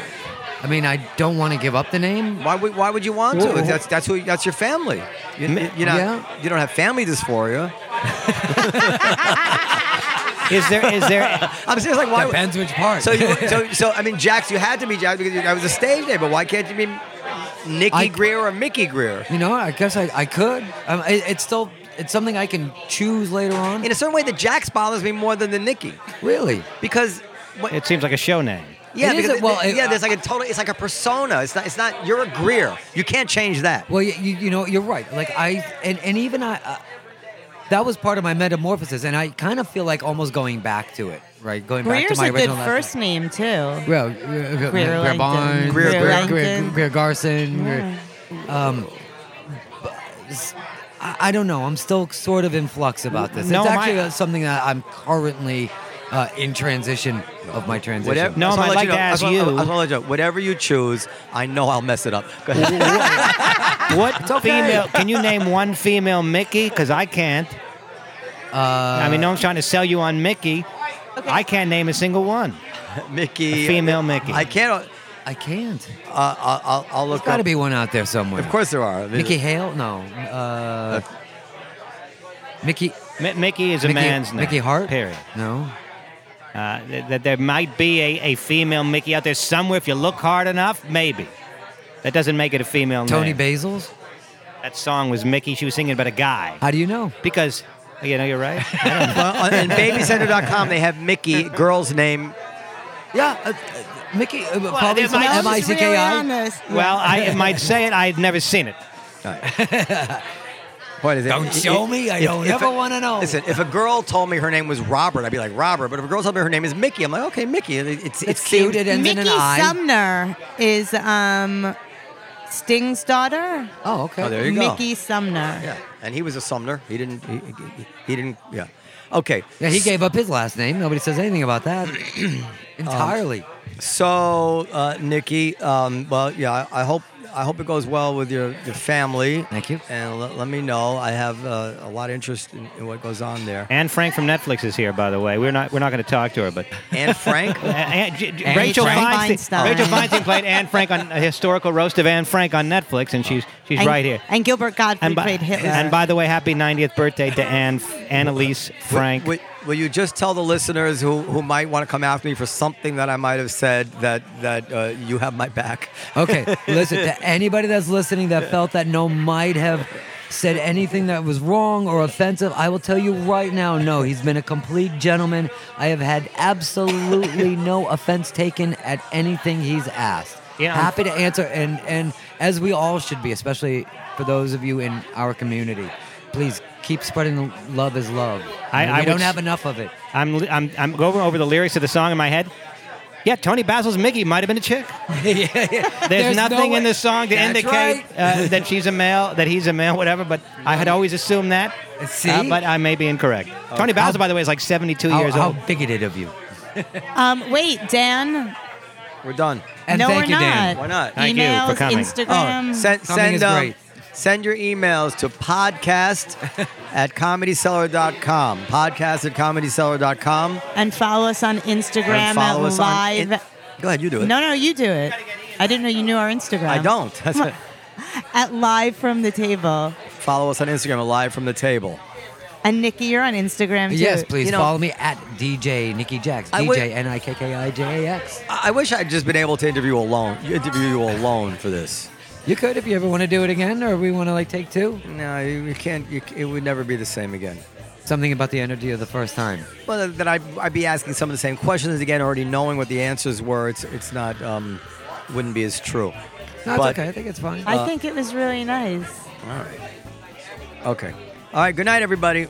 I mean, I don't want to give up the name. Why would Why would you want to? Well, that's that's who that's your family. You, you not Yeah. you don't have family dysphoria. Is there? Is there? I'm serious. Like why? Depends which part. So you, so so I mean, Jax, you had to be Jax because that was a stage name. But why can't you be Nikki I- Greer or Mickey Greer? you know, I guess I, I could. Um, it, it's still it's something I can choose later on. In a certain way, the Jax bothers me more than the Nikki Really? because. What, It seems like a show name. Yeah, It is because a- well, it- yeah. There's like a total. It's like a persona. It's not. It's not. You're a Greer. You can't change that. Well, you, you, you know, you're right. Like I and, and even I, uh, that was part of my metamorphosis, and I kind of feel like almost going back to it, right? Going back Greer's to my a good original last first name too. name. Well, uh, Greer Greer, Langton. Barnes, Greer Greer, Greer, Langton. Greer Garson. Greer- um, but s- I, I don't know. I'm still sort of in flux about this. No, it's actually uh, something that I'm currently uh, in transition of my transition. Whatever, No, I just wanna I'd let like you know- to I just ask wanna- you- I just wanna let you know, whatever you choose, I know I'll mess it up. Go ahead. What okay. female? Can you name one female Mickey? Because I can't. Uh, I mean, no one's trying to sell you on Mickey. I can't name a single one. Mickey. A female Mickey. I can't. I can't. Uh, I'll, I'll, I'll There's look got to up. be one out there somewhere. Of course there are. Mickey Hale? No. Uh, Mickey. Mi- Mickey is a Mickey- man's name. Mickey Hart? Period. No. Uh, th- that there might be a, a female Mickey out there somewhere if you look hard enough, maybe. That doesn't make it a female Toni name. Basils? That song was Mickey. She was singing about a guy. How do you know? Because, you know, you're right. well, on and babycenter.com, they have Mickey, girl's name. Yeah. Uh, uh, Mickey. Uh, probably some M I C K I. well, I might say it. I'd never seen it. What is it? Don't show me. I don't ever wanna know. Listen, if a girl told me her name was Robert, I'd be like Robert. But if a girl told me her name is Mickey, I'm like, okay, Mickey. It's it's, It's cute. It ends in Mickey an I. Sumner is um, Sting's daughter. Oh, okay. Oh, there you go. Mickey Sumner. Yeah, and he was a Sumner. He didn't. He, he, he didn't. Yeah. Okay. Yeah, he gave up his last name. Nobody says anything about that. Entirely. So, uh, Nikki, um, well, yeah, I, I hope I hope it goes well with your, your family. Thank you. And let, let me know. I have uh, a lot of interest in, in what goes on there. Anne Frank from Netflix is here, by the way. We're not we're not going to talk to her, but Anne Frank. Uh, Anne- J- J- Rachel Frank. Feinstein. Feinstein. Rachel Feinstein played Anne Frank on a historical roast of Anne Frank on Netflix, and she's she's And, right here. And Gilbert Gottfried And by, played Hitler. and by the way, happy 90th birthday to Anne Annelies Frank. Will, will you just tell the listeners who, who might want to come after me for something that I might have said that that uh, you have my back? Okay, listen to anybody that's listening that felt that no might have said anything that was wrong or offensive. I will tell you right now, no, he's been a complete gentleman. I have had absolutely no offense taken at anything he's asked. Yeah. Happy to answer, and and as we all should be, especially for those of you in our community. Please keep spreading love is love. I- we I would don't s- have enough of it. I'm I'm I'm going over the lyrics of the song in my head. Yeah, Toni Basil's Mickey might have been a chick. yeah, yeah. There's, no nothing in the song to That's indicate right. uh, that she's a male, that he's a male, whatever. But I had always assumed that. See? Uh, but I may be incorrect. Toni How- Basil, by the way, is like 72 How, years how old. How bigoted of you. um, wait, Dan. We're done. And no, thank we're you, Dan. not. Why not? Thank you for Emails, coming. Instagram. Oh, send Coming send is um, great. Send your emails to podcast at comedycellar.com. Podcast at comedycellar.com. and follow us on Instagram And follow at us on live. in- Go ahead, you do it. no, no, you do it. I didn't know you knew our Instagram. I don't. That's it. At live from the table. Follow us on Instagram, at live from the table. And Nikki, you're on Instagram too. Yes, please You know- follow me at DJ Nikki Jax. I would- DJ N I K K I J A X. I I wish I'd just been able to interview alone. Interview you alone for this. You could if you ever want to do it again, or we want to like take two. No, you, you can't. You, it would never be the same again. Something about the energy of the first time. Well, that I'd, I'd be asking some of the same questions again, already knowing what the answers were. It's it's not um, wouldn't be as true. No, it's okay. I think it's fine. I think it was really nice. All right. Okay. All right. Good night, everybody.